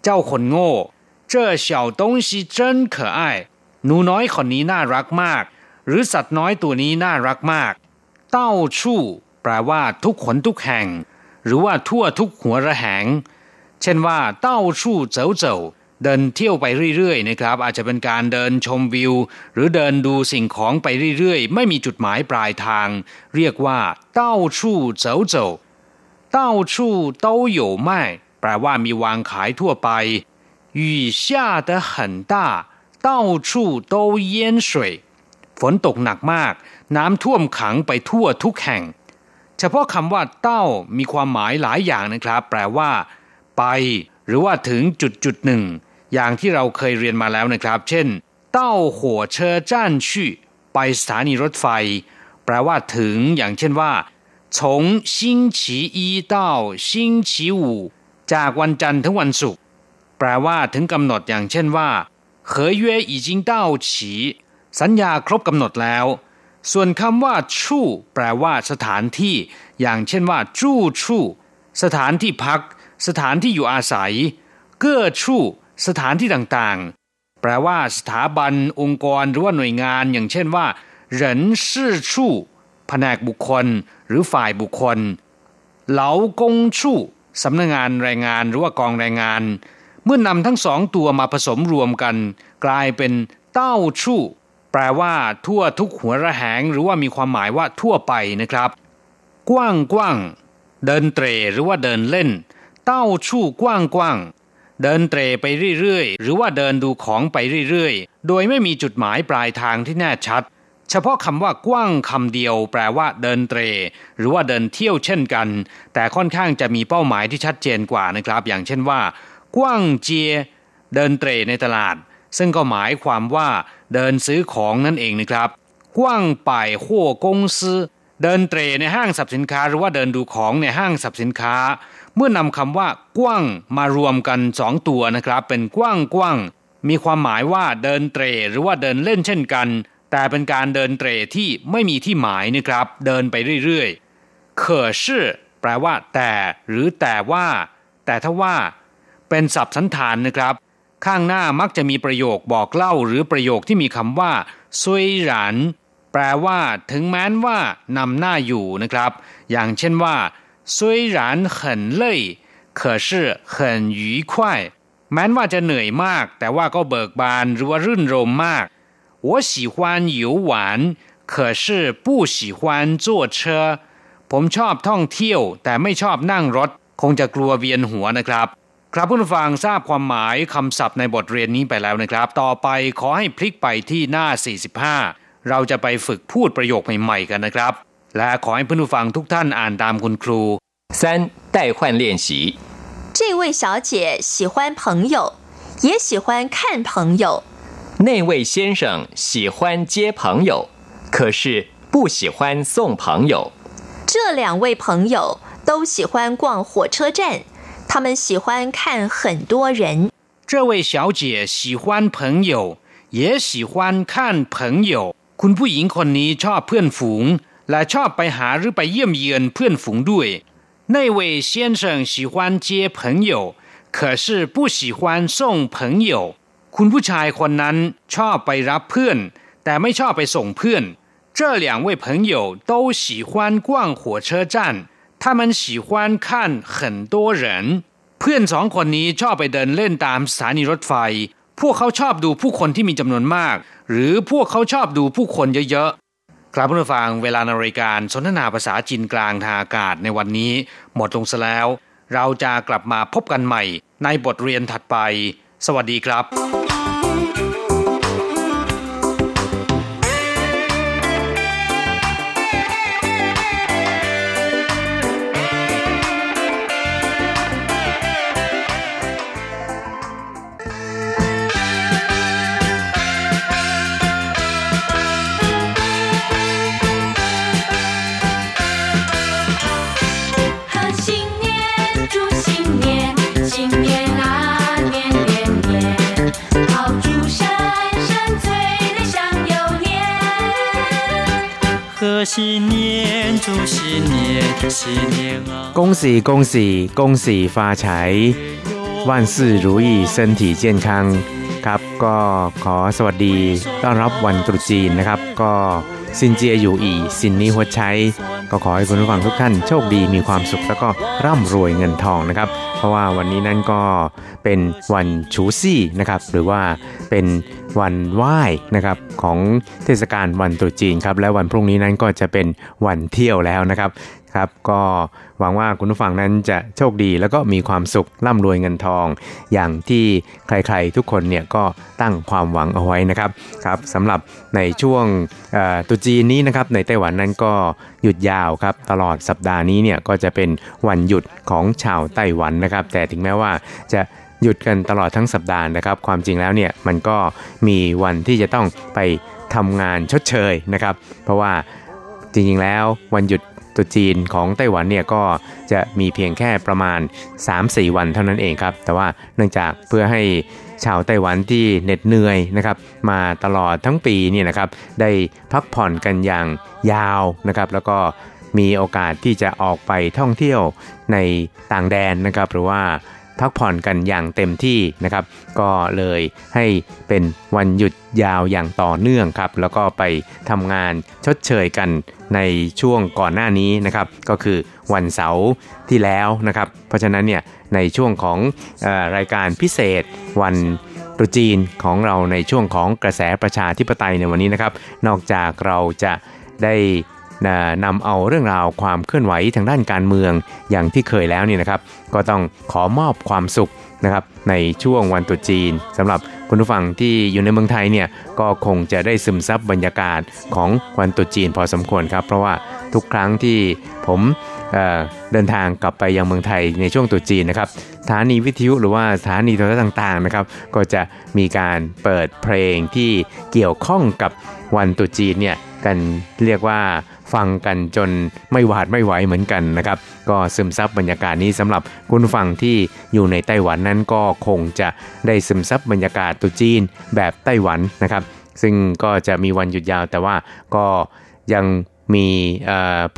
เจ้าคนโง่这小东西真可爱หนูน้อยคนนี้น่ารักมาก หรือสัตว์น้อยตัวนี้น่ารักมาก เต้าชู่แปลว่าทุกขนทุกแห่ง หรือว่าทั่วทุกหัวระแหง เช่นว่าเต้าชู่เจ๋อเจ๋อเดินเที่ยวไปเรื่อยๆนะครับ อาจจะเป็นการเดินชมวิว หรือเดินดูสิ่งของไปเรื่อยๆ ไม่มีจุดหมายปลายทาง เรียกว่าเต้าชู่เจ๋อเจ๋อเต้าชู่都有卖แปลว่ามีวางขายทั่วไป雨下得很大到处都淹水 ฝนตกหนักมาก น้ำท่วมขังไปทั่วทุกแห่ง เฉพาะคำว่าเต้ามีความหมายหลายอย่างนะครับ แปลว่า ไป หรือว่าถึงจุดจุดหนึ่ง อย่างที่เราเคยเรียนมาแล้วนะครับ เช่น เต้าหัวเชอจ้านชี่ไปสถานีรถไฟ แปลว่าถึง อย่างเช่นว่า从星期一到星期五จากวันจันทร์ถึงวันศุกร์แปลว่าถึงกำหนดอย่างเช่นว่า合约已经到期 สัญญาครบกำหนดแล้ว ส่วนคำว่าชู่แปลว่าสถานที่ อย่างเช่นว่า จู้ชู่ สถานที่พัก สถานที่อยู่อาศัย เก้อชู่ สถานที่ต่างๆ แปลว่าสถาบัน องค์กรหรือว่าหน่วยงาน อย่างเช่นว่าเหรินชื่อชู่แผนกบุคคลหรือฝ่ายบุคคล เหลากงชู่สำนักงงานแรงงานหรือว่ากองแรงงาน เมื่อนำทั้งสองตัวมาผสมรวมกัน กลายเป็นเต้าชู่ แปลว่าทั่วทุกหัวระแหง หรือว่ามีความหมายว่าทั่วไปนะครับ กว้างกว้างเดินเตรหรือว่าเดินเล่น เต้าชู่กว้างกว้างเดินเตรไปเรื่อยๆ หรือว่าเดินดูของไปเรื่อยๆ โดยไม่มีจุดหมายปลายทางที่แน่ชัด เฉพาะคำว่ากว้างคำเดียว แปลว่าเดินเตร หรือว่าเดินเที่ยวเช่นกัน แต่ค่อนข้างจะมีเป้าหมายที่ชัดเจนกว่านะครับ อย่างเช่นว่า กว้างเจีย เดินเตรในตลาด ซึ่งก็หมายความว่า เดินซื้อของนั่นเองนะครับกว้างป่ายหัวกงซื้อเดินเตรในห้างสรรพสินค้า หรือว่าเดินดูของในห้างสรรพสินค้า เมื่อนำคำว่ากว้างมารวมกันสองตัวนะครับ เป็นกว้างกว้างมีความหมายว่าเดินเตรหรือว่าเดินเล่นเช่นกัน แต่เป็นการเดินเตรที่ไม่มีที่หมายนะครับ เดินไปเรื่อยๆ可是แปลว่าแต่ หรือแต่ว่า แต่ถ้าว่า เป็นศัพท์สันฐานนะครับ ข้างหน้ามักจะมีประโยคบอกเล่าหรือประโยคที่มีคำว่าซุยหรันแปลว่า ถึงแม้นว่านำหน้าอยู่นะครับ อย่างเช่นว่า虽然很累可是很愉快แม้นว่าจะเหนื่อยมาก แต่ว่าก็เบิกบานหรือว่ารื่นรมมาก我喜欢游玩可是不喜欢坐车ผมชอบท่องเที่ยว แต่ไม่ชอบนั่งรถ คงจะกลัวเวียนหัวนะครับ ครับผู้ฟังทราบความหมายคำศัพท์ในบทเรียนนี้ไปแล้วนะครับ ต่อไปขอให้พลิกไปที่หน้า 45 เราจะไปฝึกพูดประโยคใหม่ๆกันนะครับ และขอให้ผู้ฟังทุกท่านอ่านตามคุณครู 三代换练习。这位小姐喜欢朋友，也喜欢看朋友。那位先生喜欢接朋友，可是不喜欢送朋友。这两位朋友都喜欢逛火车站， 他们喜欢看很多人。这位小姐喜欢朋友也喜欢看朋友คุณผู้หญิงคนนี้ชอบเพื่อนฝูง และชอบไปหาหรือไปเยี่ยมเยือนเพื่อนฝูงด้วย那位先生喜欢接朋友可是不喜欢送朋友คุณผู้ชายคนนั้นชอบไปรับเพื่อน แต่ไม่ชอบไปส่งเพื่อน这两位朋友都喜欢逛火车站 他们喜欢看很多人เพื่อนสองคนนี้ชอบไปเดินเล่นตามสถานีรถไฟ พวกเขาชอบดูผู้คนที่มีจำนวนมาก หรือพวกเขาชอบดูผู้คนเยอะๆ ครับผู้ฟังเวลาในรายการสนทนาภาษาจีนกลางทางอากาศในวันนี้ หมดลงซะแล้ว เราจะกลับมาพบกันใหม่ในบทเรียนถัดไป สวัสดีครับ 《 新年，新年啊！恭喜恭喜恭喜发财，万事如意，身体健康ครับก็ขอสวัสดีต้อนรับวันตรุษจีนนะครับ ก็ซินเจียอยู่อีสินนี้หัวใช้ ก็ขอให้คุณผู้ฟังทุกท่านโชคดีมีความสุขแล้วก็ร่ำรวยเงินทองนะครับ เพราะว่าวันนี้นั่นก็เป็นวันชูซี่นะครับ หรือว่าเป็น วันไหว้นะครับของเทศกาลวันตรุษจีนครับและวันพรุ่งนี้นั้นก็จะเป็นวันเที่ยวแล้วนะครับครับก็หวังว่าคุณผู้ฟังนั้นจะโชคดีแล้วก็มีความสุขร่ำรวยเงินทอง อย่างที่ใครๆทุกคนเนี่ยก็ตั้งความหวังเอาไว้นะครับครับสำหรับในช่วงตุจีนนี้นะครับในไต้หวันนั้นก็หยุดยาวครับตลอดสัปดาห์นี้เนี่ยก็จะเป็นวันหยุดของชาวไต้หวันนะครับ แต่ถึงแม้ว่าจะ หยุดกันตลอดทั้งสัปดาห์นะครับ ความจริงแล้วเนี่ยมันก็มีวันที่จะต้องไปทำงานชดเชยนะครับ เพราะว่าจริงๆแล้ววันหยุดตุจีนของไต้หวันเนี่ยก็จะมีเพียงแค่ประมาณ 3-4 วันเท่านั้นเองครับ แต่ว่าเนื่องจากเพื่อให้ชาวไต้หวันที่เหน็ดเหนื่อยนะครับ มาตลอดทั้งปีเนี่ยนะครับ ได้พักผ่อนกันอย่างยาวนะครับ แล้วก็มีโอกาสที่จะออกไปท่องเที่ยวในต่างแดนนะครับ หรือว่า พักผ่อนกันอย่างเต็มที่นะครับ ก็เลยให้เป็นวันหยุดยาวอย่างต่อเนื่องครับ แล้วก็ไปทำงานชดเชยกันในช่วงก่อนหน้านี้นะครับ ก็คือวันเสาร์ที่แล้วนะครับ เพราะฉะนั้นเนี่ยในช่วงของอรายการพิเศษวันตรุจีนของเราในช่วงของกระแสประชาธิปไตยในวันนี้นะครับ นอกจากเราจะได้ นำเอาเรื่องราวความเคลื่อนไหวทางด้านการเมืองอย่างที่เคยแล้วนี่นะครับ ก็ต้องขอมอบความสุขนะครับในช่วงวันตรุษจีนสำหรับคุณผู้ฟังที่อยู่ในเมืองไทยเนี่ยก็คงจะได้ซึมซับบรรยากาศของวันตรุษจีนพอสมควรครับ เพราะว่าทุกครั้งที่ผมเเดินทางกลับไปยังเมืองไทยในช่วงตรุษจีนนะครับสถานีวิทยุหรือว่าสถานีโทรทัศน์ต่างๆนะครับ ก็จะมีการเปิดเพลงที่เกี่ยวข้องกับวันตรุษจีนเนี่ยกันเรียกว่า ฟังกันจนไม่หวาดไม่ไหวเหมือนกันนะครับ ก็ซึมซับบรรยากาศนี้สำหรับคุณฟังที่อยู่ในไต้หวันนั้นก็คงจะได้ซึมซับบรรยากาศตุจีนแบบไต้หวันนะครับ ซึ่งก็จะมีวันหยุดยาวแต่ว่าก็ยังมี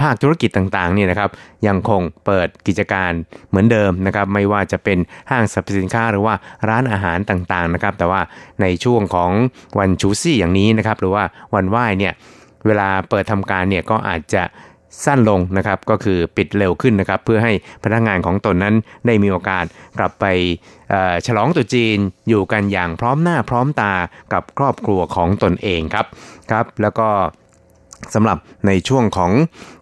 ภาคธุรกิจต่างๆเนี่ยนะครับยังคงเปิดกิจการเหมือนเดิมนะครับไม่ว่าจะเป็นห้างสรรพสินค้าหรือว่าร้านอาหารต่างๆนะครับแต่ว่าในช่วงของวันชูซี่อย่างนี้นะครับหรือว่าวันไหว้เนี่ย เวลาเปิดทำการเนี่ยก็อาจจะสั้นลงนะครับ ก็คือปิดเร็วขึ้นนะครับ เพื่อให้พนักงานของตนนั้นได้มีโอกาสกลับไปฉลองตุจีนอยู่กันอย่างพร้อมหน้าพร้อมตากับครอบครัวของตนเองครับครับ แล้วก็สำหรับในช่วงของ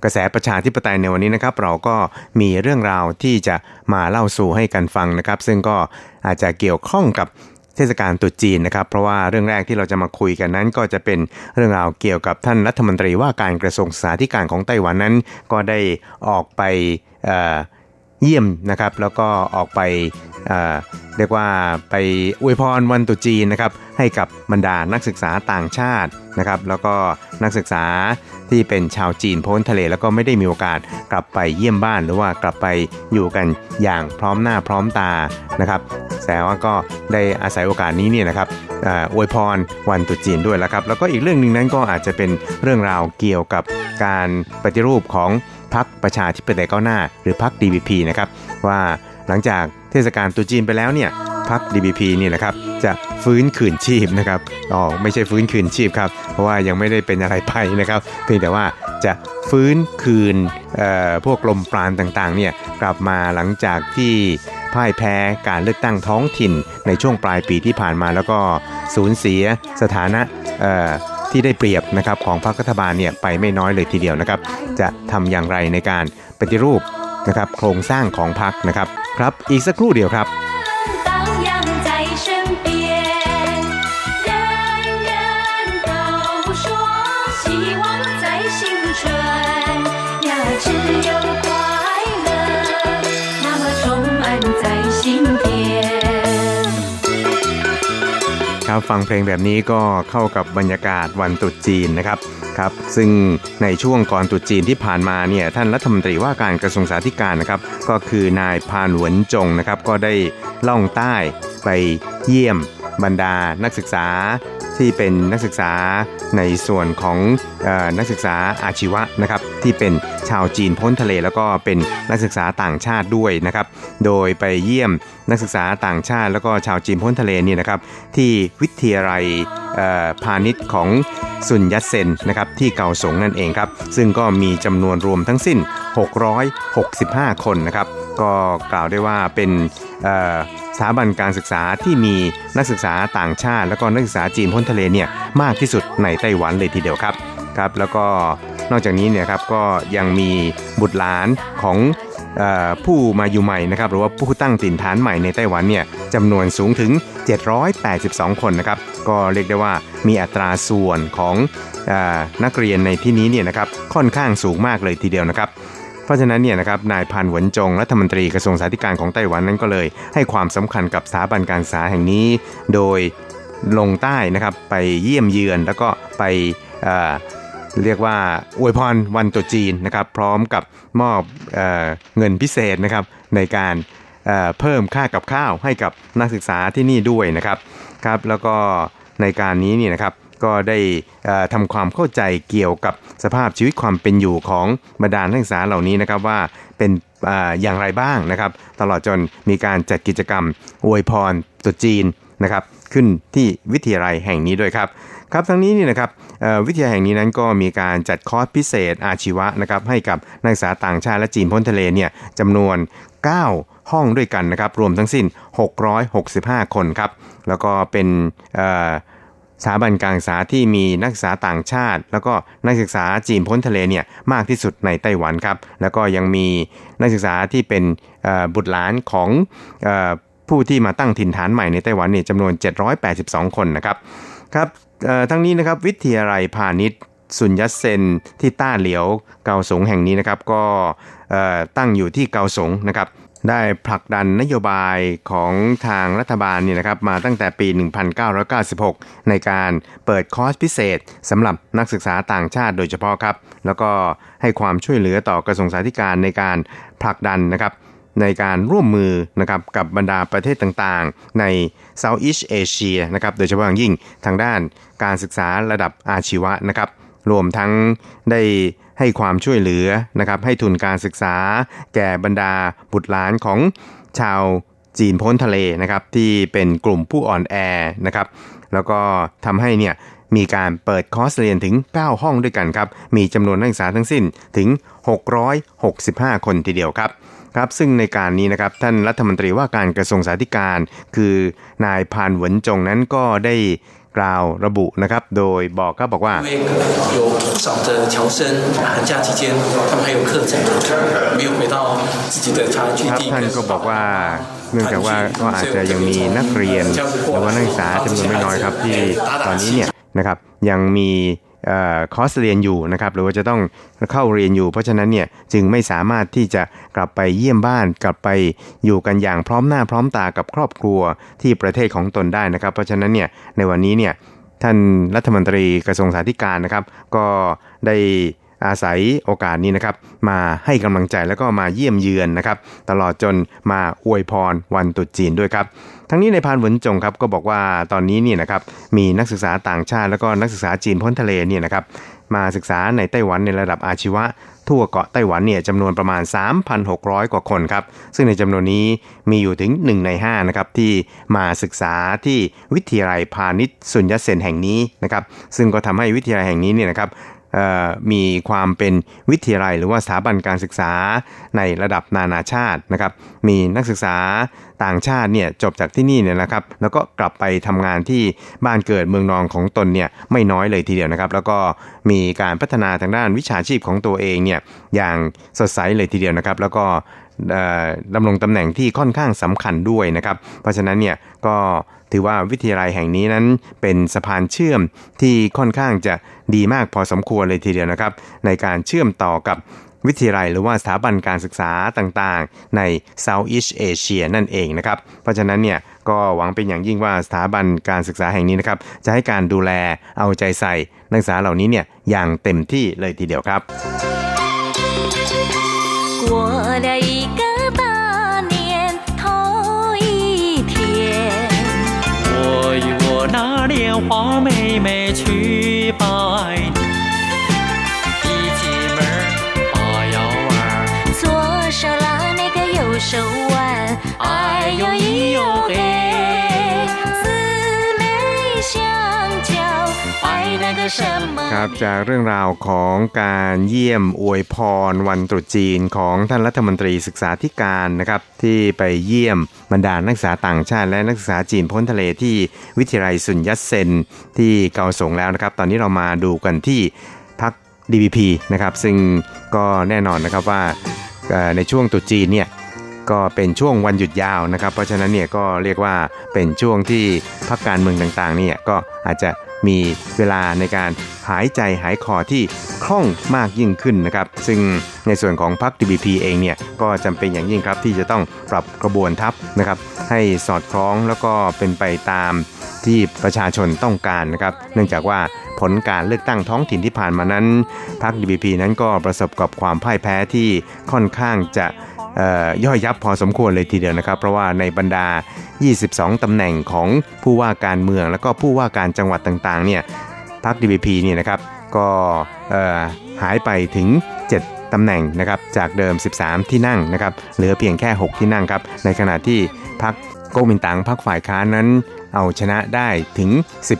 กระแสประชาธิปไตยในวันนี้นะครับ เราก็มีเรื่องราวที่จะมาเล่าสู่ให้กันฟังนะครับ ซึ่งก็อาจจะเกี่ยวข้องกับ เทศกาลตรุษจีนนะครับ เพราะว่าเรื่องแรกที่เราจะมาคุยกันนั้น ก็จะเป็นเรื่องราวเกี่ยวกับท่านรัฐมนตรีว่าการกระทรวงสาธารณสุขของไต้หวันนั้น ก็ได้ออกไปเยี่ยมนะครับ แล้วก็ออกไปเรียกว่าไปอวยพรวันตรุษจีนนะครับ ให้กับบรรดานักศึกษาต่างชาตินะครับ แล้วก็นักศึกษาที่เป็นชาวจีนพ้นทะเล แล้วก็ไม่ได้มีโอกาสกลับไปเยี่ยมบ้าน หรือว่ากลับไปอยู่กันอย่างพร้อมหน้าพร้อมตานะครับ แต่ว่าก็ได้อาศัยโอกาสนี้เนี่ยนะครับอวยพรวันตรุษจีนด้วยล้วครับ แล้วก็อีกเรื่องหนึ่งนั้นก็อาจจะเป็นเรื่องราวเกี่ยวกับการปฏิรูปของพรรคประชาธิปไตยก้าวหน้า หรือพรรค DPP นะครับว่าหลังจากเทศกาลตรุษจีนไปแล้วเนี่ยพรรค DPP นี่นะครับ จะฟื้นคืนชีพนะครับอ๋อไม่ใช่ฟื้นคืนชีพครับ เพราะว่ายังไม่ได้เป็นอะไรไปนะครับ เพียงแต่ว่า จะฟื้นคืนพวกลมปราณต่างๆเนี่ยกลับมาหลังจากที่พ่ายแพ้การเลือกตั้งท้องถิ่นในช่วงปลายปีที่ผ่านมาแล้วก็สูญเสียสถานะที่ได้เปรียบนะครับของพรรครัฐบาลเนี่ยไปไม่น้อยเลยทีเดียวนะครับ จะทำอย่างไรในการปฏิรูปนะครับโครงสร้างของพรรคนะครับครับ อีกสักครู่เดียวครับ ครับฟังเพลงแบบนี้ก็เข้ากับบรรยากาศวันตรุษจีนนะครับครับ ซึ่งในช่วงก่อนตรุษจีนที่ผ่านมาเนี่ยท่านรัฐมนตรีว่าการกระทรวงสาธารณสุขนะครับ ก็คือนายพานหวนจงนะครับก็ได้ล่องใต้ ไปเยี่ยมบรรดานักศึกษาที่เป็นนักศึกษาในส่วนของออนักศึกษาอาชีวะนะครับที่เป็นชาวจีนพ้นทะเลแล้วก็เป็นนักศึกษาต่างชาติด้วยนะครับ โดยไปเยี่ยมนักศึกษาต่างชาติ แล้วก็ชาวจีนพ้นทะเลนี่นะครับ ที่วิทยาลัยพาณิชย์ของสุนยัตเซนนะครับที่เกาสงนั่นเองครับ ซึ่งก็มีจำนวนรวมทั้งสิ้น 665 คนนะครับ ก็กล่าวได้ว่าเป็น สถาบันการศึกษาที่มีนักศึกษาต่างชาติ แล้วก็นักศึกษาจีนพ้นทะเลเนี่ยมากที่สุดในไต้หวันเลยทีเดียวครับครับ แล้วก็นอกจากนี้เนี่ยครับก็ยังมีบุตรหลานของผู้มาอยู่ใหม่นะครับหรือว่าผู้ตั้งถิ่นฐานใหม่ในไต้หวันเนี่ยจำนวนสูงถึง 782 คนนะครับก็เรียกได้ว่ามีอัตราส่วนของอนักเรียนในที่นี้เนี่ยนะครับค่อนข้างสูงมากเลยทีเดียวนะครับ เพราะฉะนั้นเนี่ยนะครับนายพานหวนจงรัฐมนตรีกระทรวงสาธารณสุขของไต้หวันนั้นก็เลย ให้ความสำคัญกับสถาบันการศึกษาแห่งนี้ โดยลงใต้นะครับไปเยี่ยมเยือนแล้วก็ไปเเรียกว่าอวยพรวันตรุษจีนนะครับ พร้อมกับมอบเอเงินพิเศษนะครับในการเเพิ่มค่ากับข้าวให้กับนักศึกษาที่นี่ด้วยนะครับครับ แล้วก็ในการนี้นี่นะครับ ก็ได้ทำความเข้าใจเกี่ยวกับสภาพชีวิตความเป็นอยู่ของบรรดานักศึกษาเหล่านี้นะครับว่าเป็นออย่างไรบ้างนะครับ ตลอดจนมีการจัดกิจกรรมอวยพรตุจีนนะครับขึ้นที่วิทยาลัยแห่งนี้ด้วยครับครับทั้งนี้นี่นะครับวิทยาแห่งนี้นั้นก็มีการจัดคอร์สพิเศษอาชีวะนะครับให้กับนักศึกษาต่างชาติและจีนพ้นทะเลเนี่ยจำนวน 9 ห้องด้วยกันนะครับรวมทั้งสิ้น 665 คนครับแล้วก็เป็น สถาบันการศึกษาที่มีนักศึกษาต่างชาติ แล้วก็นักศึกษาจีนพ้นทะเลเนี่ยมากที่สุดในไต้หวันครับ แล้วก็ยังมีนักศึกษาที่เป็นบุตรหลานของผู้ที่มาตั้งถิ่นฐานใหม่ในไต้หวันเนี่ยจำนวน 782 คนนะครับครับทั้งนี้นะครับวิทยาลัยพาณิชย์สุญญเซนที่ต้าเหลียวเกาสงแห่งนี้นะครับก็ตั้งอยู่ที่เกาสงนะครับ ได้ผลักดันนโยบายของทางรัฐบาลเนี่ยนะครับมาตั้งแต่ปี 1996 ในการเปิดคอร์สพิเศษสำหรับนักศึกษาต่างชาติโดยเฉพาะครับ แล้วก็ให้ความช่วยเหลือต่อกระทรวงสาธารณสุขในการผลักดันนะครับในการร่วมมือนะครับกับบรรดาประเทศต่างๆ ใน Southeast Asia นะครับโดยเฉพาะอย่างยิ่งทางด้านการศึกษาระดับอาชีวะนะครับรวมทั้งได้ ให้ความช่วยเหลือนะครับให้ทุนการศึกษา แก่บรรดาบุตรหลานของชาวจีนพ้นทะเลนะครับที่เป็นกลุ่มผู้อ่อนแอนะครับแล้วก็ทำให้เนี่ยมีการเปิดคอร์สเรียนถึง 9 ห้องด้วยกันครับ มีจำนวนนักศึกษาทั้งสิ้นถึง 665 คนทีเดียวครับครับ ซึ่งในการนี้นะครับท่านรัฐมนตรีว่าการกระทรวงสาธารณสุขคือ นายพานหวนจงนั้นก็ได้ กล่าวระบุนะครับ โดยบอกก็บอกว่าครับท่านก็บอกว่าเนื่องจากว่าก็อาจจะยังมีนักเรียนหรือว่านักศึกษาจำนวนไม่น้อยครับที่ตอนนี้เนี่ยนะครับยังมี คอร์สเรียนอยู่นะครับหรือว่าจะต้องเข้าเรียนอยู่ เพราะฉะนั้นเนี่ยจึงไม่สามารถที่จะกลับไปเยี่ยมบ้าน กลับไปอยู่กันอย่างพร้อมหน้าพร้อมตากับครอบครัวที่ประเทศของตนได้นะครับ เพราะฉะนั้นเนี่ยในวันนี้เนี่ยท่านรัฐมนตรีกระทรวงสาธารณสุขนะครับ ก็ได้อาศัยโอกาสนี้นะครับมาให้กำลังใจแล้วก็มาเยี่ยมเยือนนะครับ ตลอดจนมาอวยพรวันตรุษจีนด้วยครับ ทั้งนี้ในพานหวนจงครับก็บอกว่าตอนนี้เนี่ยนะครับมีนักศึกษาต่างชาติแล้วก็นักศึกษาจีนพ้นทะเลเนี่ยนะครับมาศึกษาในไต้หวันในระดับอาชีวะ ทั่วเกาะไต้หวันเนี่ยจำนวนประมาณ 3,600 กว่าคนครับซึ่งในจำนวนนี้มีอยู่ถึง 1 ใน5นะครับที่มาศึกษาที่วิทยาลัยพาณิชย์สุญญเซนแห่งนี้นะครับซึ่งก็ทำให้วิทยาลัยแห่งนี้เนี่ยนะครับ มีความเป็นวิทยาลัย หรือว่าสถาบันการศึกษาในระดับนานาชาตินะครับ มีนักศึกษาต่างชาติเนี่ยจบจากที่นี่เนี่ยนะครับ แล้วก็กลับไปทำงานที่บ้านเกิดเมืองนองของตนเนี่ยไม่น้อยเลยทีเดียวนะครับ แล้วก็มีการพัฒนาทางด้านวิชาชีพของตัวเองเนี่ยอย่างสดใสเลยทีเดียวนะครับ แล้วก็ ดำรงตำแหน่งที่ค่อนข้างสำคัญด้วยนะครับ เพราะฉะนั้นเนี่ยก็ถือว่าวิทยาลัยแห่งนี้นั้นเป็นสะพานเชื่อมที่ค่อนข้างจะดีมากพอสมควรเลยทีเดียวนะครับ ในการเชื่อมต่อกับวิทยาลัยหรือว่าสถาบันการศึกษาต่างๆ ใน Southeast Asia นั่นเองนะครับ เพราะฉะนั้นเนี่ยก็หวังเป็นอย่างยิ่งว่าสถาบันการศึกษาแห่งนี้นะครับ จะให้การดูแลเอาใจใส่นักศึกษาเหล่านี้เนี่ยอย่างเต็มที่เลยทีเดียวครับ过了莲花妹妹去拜。年，一进门把腰弯，左手拉那个右手腕，哎呦咿呦嘿， ครับจากเรื่องราวของการเยี่ยมอวยพรวันตรุษจีนของท่านรัฐมนตรีศึกษาธิการนะครับที่ไปเยี่ยมบรรดานักศึกษาต่างชาติ และนักศึกษาจีนพ้นทะเลที่วิทยาลัยสุนยัตเซนที่เกาสงแล้วนะครับ ตอนนี้เรามาดูกันที่พัก DBP นะครับซึ่งก็แน่นอนนะครับว่าในช่วงตรุษจีนเนี่ยก็เป็นช่วงวันหยุดยาวนะครับ เพราะฉะนั้นเนี่ยก็เรียกว่าเป็นช่วงที่พักการเมืองต่างๆเนี่ยก็อาจจะ มีเวลาในการหายใจหายคอที่คล่องมากยิ่งขึ้นนะครับ ซึ่งในส่วนของพรรค DBP เองเนี่ยก็จำเป็นอย่างยิ่งครับที่จะต้องปรับกระบวนทัพนะครับ ให้สอดคล้องแล้วก็เป็นไปตามที่ประชาชนต้องการนะครับ เนื่องจากว่าผลการเลือกตั้งท้องถิ่นที่ผ่านมานั้นพรรค DBP นั้นก็ประสบกับความพ่ายแพ้ที่ค่อนข้างจะ ย่อยยับพอสมควรเลยทีเดียวนะครับ เพราะว่าในบรรดา 22ตำแหน่งของผู้ว่าการเมือง แล้วก็ผู้ว่าการจังหวัดต่างๆเนี่ยพรรค DPP เนี่ยนะครับก็หายไปถึง 7ตำแหน่งนะครับจากเดิม 13 ที่นั่งนะครับเหลือเพียงแค่ 6 ที่นั่งครับในขณะที่พรรคโกมินตังพรรคฝ่ายค้านนั้นเอาชนะได้ถึง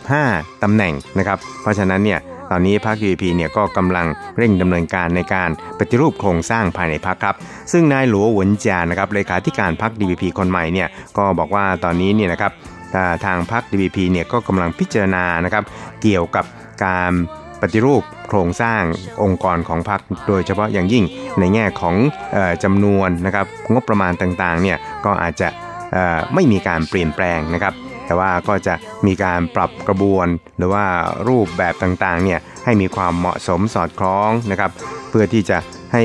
15ตำแหน่งนะครับเพราะฉะนั้นเนี่ย ตอนนี้พรรค DPP เนี่ยก็กำลังเร่งดำเนินการในการปฏิรูปโครงสร้างภายในพรรคครับ ซึ่งนายหลัวหวนจานะครับเลขาธิการพรรค DPP คนใหม่เนี่ยก็บอกว่าตอนนี้เนี่ยนะครับทางพรรค DPP เนี่ยก็กำลังพิจารณานะครับเกี่ยวกับการปฏิรูปโครงสร้างองค์กรของพรรคโดยเฉพาะอย่างยิ่งในแง่ของออจำนวนนะครับงบประมาณต่างๆเนี่ยก็อาจจะไม่มีการเปลี่ยนแปลงนะครับ แต่ว่าก็จะมีการปรับกระบวน หรือว่ารูปแบบต่างๆเนี่ยให้มีความเหมาะสมสอดคล้องนะครับ เพื่อที่จะให้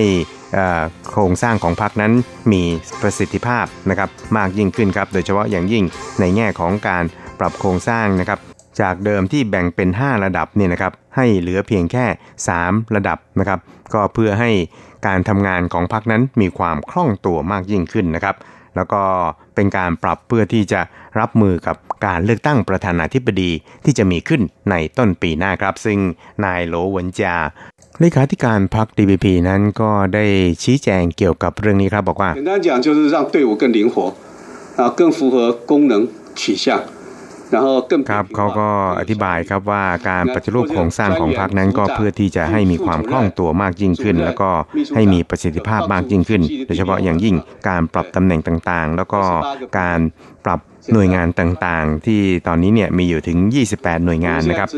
โครงสร้างของพรรคนั้นมีประสิทธิภาพนะครับมากยิ่งขึ้นครับ โดยเฉพาะอย่างยิ่งในแง่ของการปรับโครงสร้างนะครับจากเดิมที่แบ่งเป็น 5 ระดับเนี่ยนะครับให้เหลือเพียงแค่ 3 ระดับนะครับก็เพื่อให้การทำงานของพรรคนั้นมีความคล่องตัวมากยิ่งขึ้นนะครับ แล้วก็ เป็นการปรับเพื่อที่จะรับมือกับการเลือกตั้งประธานาธิบดีที่จะมีขึ้นในต้นปีหน้าครับ ซึ่งนายโหลหวนจาเลขาธิการพรรค DPP นั้นก็ได้ชี้แจงเกี่ยวกับเรื่องนี้ครับบอกว่า 简单讲就是让队伍更灵活，啊，更符合功能取向，然后更 ครับเขาก็อธิบายครับว่าการปฏิรูปโครงสร้างของพรรคนั้นก็เพื่อที่จะให้มีความคล่องตัวมากยิ่งขึ้น แล้วก็ให้มีประสิทธิภาพมากยิ่งขึ้น โดยเฉพาะอย่างยิ่งการปรับตำแหน่งต่างๆ แล้วก็การปรับหน่วยงานต่างๆ ที่ตอนนี้เนี่ยมีอยู่ถึง 28 หน่วยงานนะครับ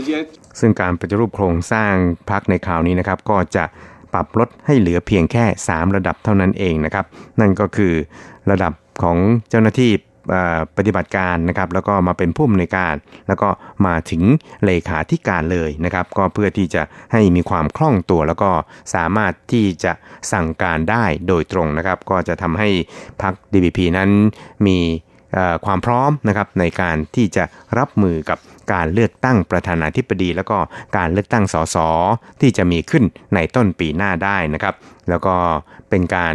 ซึ่งการปฏิรูปโครงสร้างพรรคในคราวนี้นะครับ ก็จะปรับลดให้เหลือเพียงแค่ 3 ระดับเท่านั้นเองนะครับ นั่นก็คือระดับของเจ้าหน้าที่ ปฏิบัติการนะครับแล้วก็มาเป็นผู้อำนวยการ แล้วก็มาถึงเลขาธิการเลยนะครับ ก็เพื่อที่จะให้มีความคล่องตัว แล้วก็สามารถที่จะสั่งการได้โดยตรงนะครับ ก็จะทำให้พัก DPP นั้นมีความพร้อมนะครับในการที่จะรับมือกับ การเลือกตั้งประธานาธิบดี แล้วก็การเลือกตั้งสสที่จะมีขึ้นในต้นปีหน้าได้นะครับ แล้วก็เป็นการ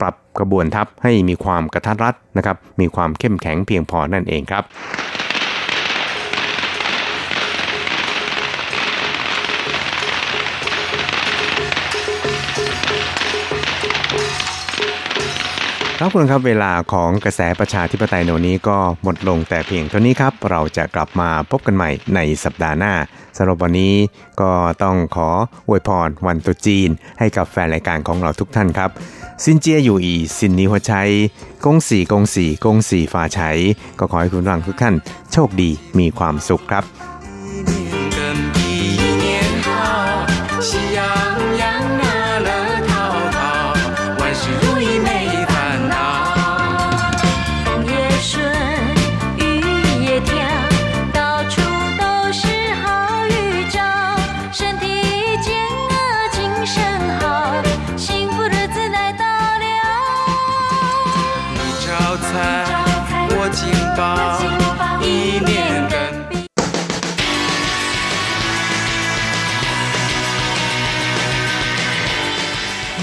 ปรับกระบวนทัพให้มีความกระทัดรัดนะครับ มีความเข้มแข็งเพียงพอนั่นเองครับ ครับคุณครับเวลาของกระแสประชาธิปไตยในวันนี้ก็หมดลงแต่เพียงเท่านี้ครับ เราจะกลับมาพบกันใหม่ในสัปดาห์หน้าสำหรับวันนี้ก็ต้องขออวยพรวันตรุษจีน ให้กับแฟนรายการของเราทุกท่านครับซินเจียอยู่อีสินนีหัวใจกงสีกงสีกงสีฟ้าใช้ก็ขอให้คุณฟังทุกท่านโชคดีมีความสุขครับ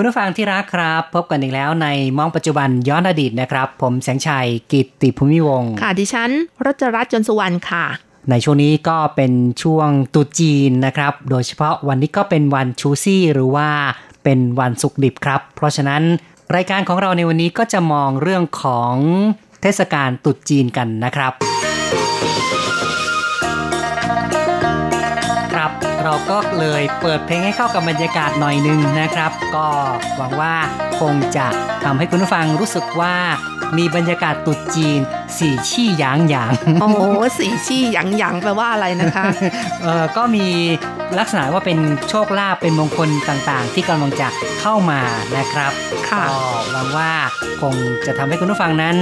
คุณผู้ฟังที่รักครับ พบกันอีกแล้วในมองปัจจุบันย้อนอดีตนะครับ ผมแสงชัยกิตติภูมิวงศ์ค่ะดิฉันรจรัสยนต์สุวรรณค่ะ ในช่วงนี้ก็เป็นช่วงตรุษจีนนะครับ โดยเฉพาะวันนี้ก็เป็นวันชูซี่หรือว่าเป็นวันสุกดิบครับ เพราะฉะนั้นรายการของเราในวันนี้ก็จะมองเรื่องของเทศกาลตรุษจีนกันนะครับ เราก็เลยเปิดเพลงให้เข้ากับบรรยากาศหน่อยหนึงนะครับ ก็หวังว่าคงจะทำให้คุณผู้ฟังรู้สึกว่ามีบรรยากาศตรุษจีน สี่ชี่หยางหยางโอ้โหสีชี่หยังหยังแปลว่าอะไรนะคะเออก็มีลักษณะว่าเป็นโชคลาภเป็นมงคลต่างๆ ที่กำลังจะเข้ามานะครับค่ะก็หวังว่าคงจะทำให้คุณผู้ฟังนั้น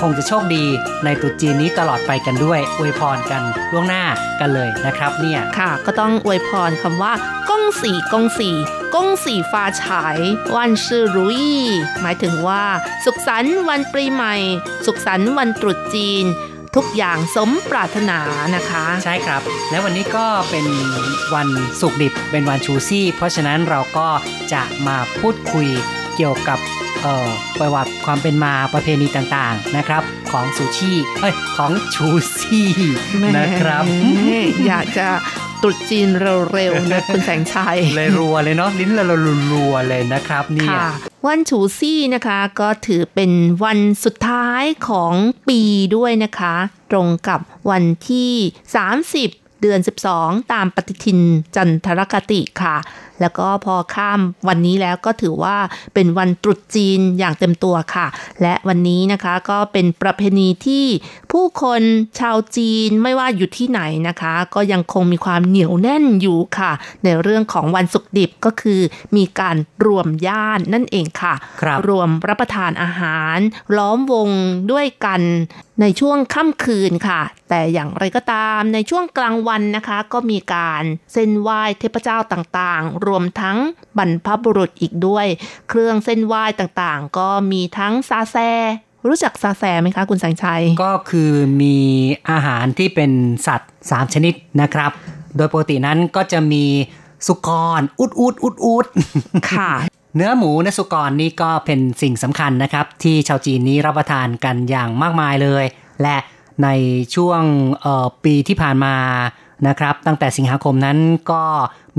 คงจะโชคดีในตรุษจีนนี้ตลอดไปกันด้วย อวยพรกันล่วงหน้ากันเลยนะครับเนี่ยค่ะ ก็ต้องอวยพรคำว่าก้งสีกงสีกงสีฟ้าฉายวันชื่อรุยหมายถึงว่า สุขสันต์วันปีใหม่ สุขสันต์วันตรุษจีนทุกอย่างสมปรารถนานะคะ ใช่ครับ และวันนี้ก็เป็นวันสุกร์ดิบเป็นวันชูซี่ เพราะฉะนั้นเราก็จะมาพูดคุยเกี่ยวกับเอ่อ ประวัติความเป็นมาประเพณีต่างๆนะครับ ของซูชิเอ้ยของชูซี่นะครับแหมอยากจะตรุษจีนเร็วๆนะคุณแสงชัย เลยรัวเลยเนาะลิ้นละรัวๆเลยนะครับเนี่ยค่ะวันฉูซี่นะคะก็ถือเป็นวันสุดท้ายของปีด้วยนะคะ ตรงกับวันที่ 30 เดือน 12 ตามปฏิทินจันทรคติค่ะ แล้วก็พอข้ามวันนี้แล้วก็ถือว่าเป็นวันตรุษจีนอย่างเต็มตัวค่ะ และวันนี้นะคะก็เป็นประเพณีที่ผู้คนชาวจีนไม่ว่าอยู่ที่ไหนนะคะ ก็ยังคงมีความเหนียวแน่นอยู่ค่ะ ในเรื่องของวันสุกดิบก็คือ มีการรวมญาตินั่นเองค่ะครับรวมรับประทานอาหาร ล้อมวงด้วยกันในช่วงค่ำคืนค่ะ แต่อย่างไรก็ตามในช่วงกลางวันนะคะ ก็มีการเส้นไหว้เทพเจ้าต่างๆรวมทั้งบรรพบุรุษอีกด้วย เครื่องเส้นไหว้ต่างๆ ก็มีทั้งซาแซรู้จักซาแซไหมคะคุณแสงชัย ก็คือมีอาหารที่เป็นสัตว์ 3 ชนิดนะครับ โดยปกตินั้นก็จะมีสุกร อุดอุดอุดอุดค่ะ เนื้อหมูเนื้อสุกรนี่ก็เป็นสิ่งสำคัญนะครับ ที่ชาวจีนนี้รับประทานกันอย่างมากมายเลย และในช่วงเอ่อปีที่ผ่านมา นะครับ ตั้งแต่สิงหาคมนั้นก็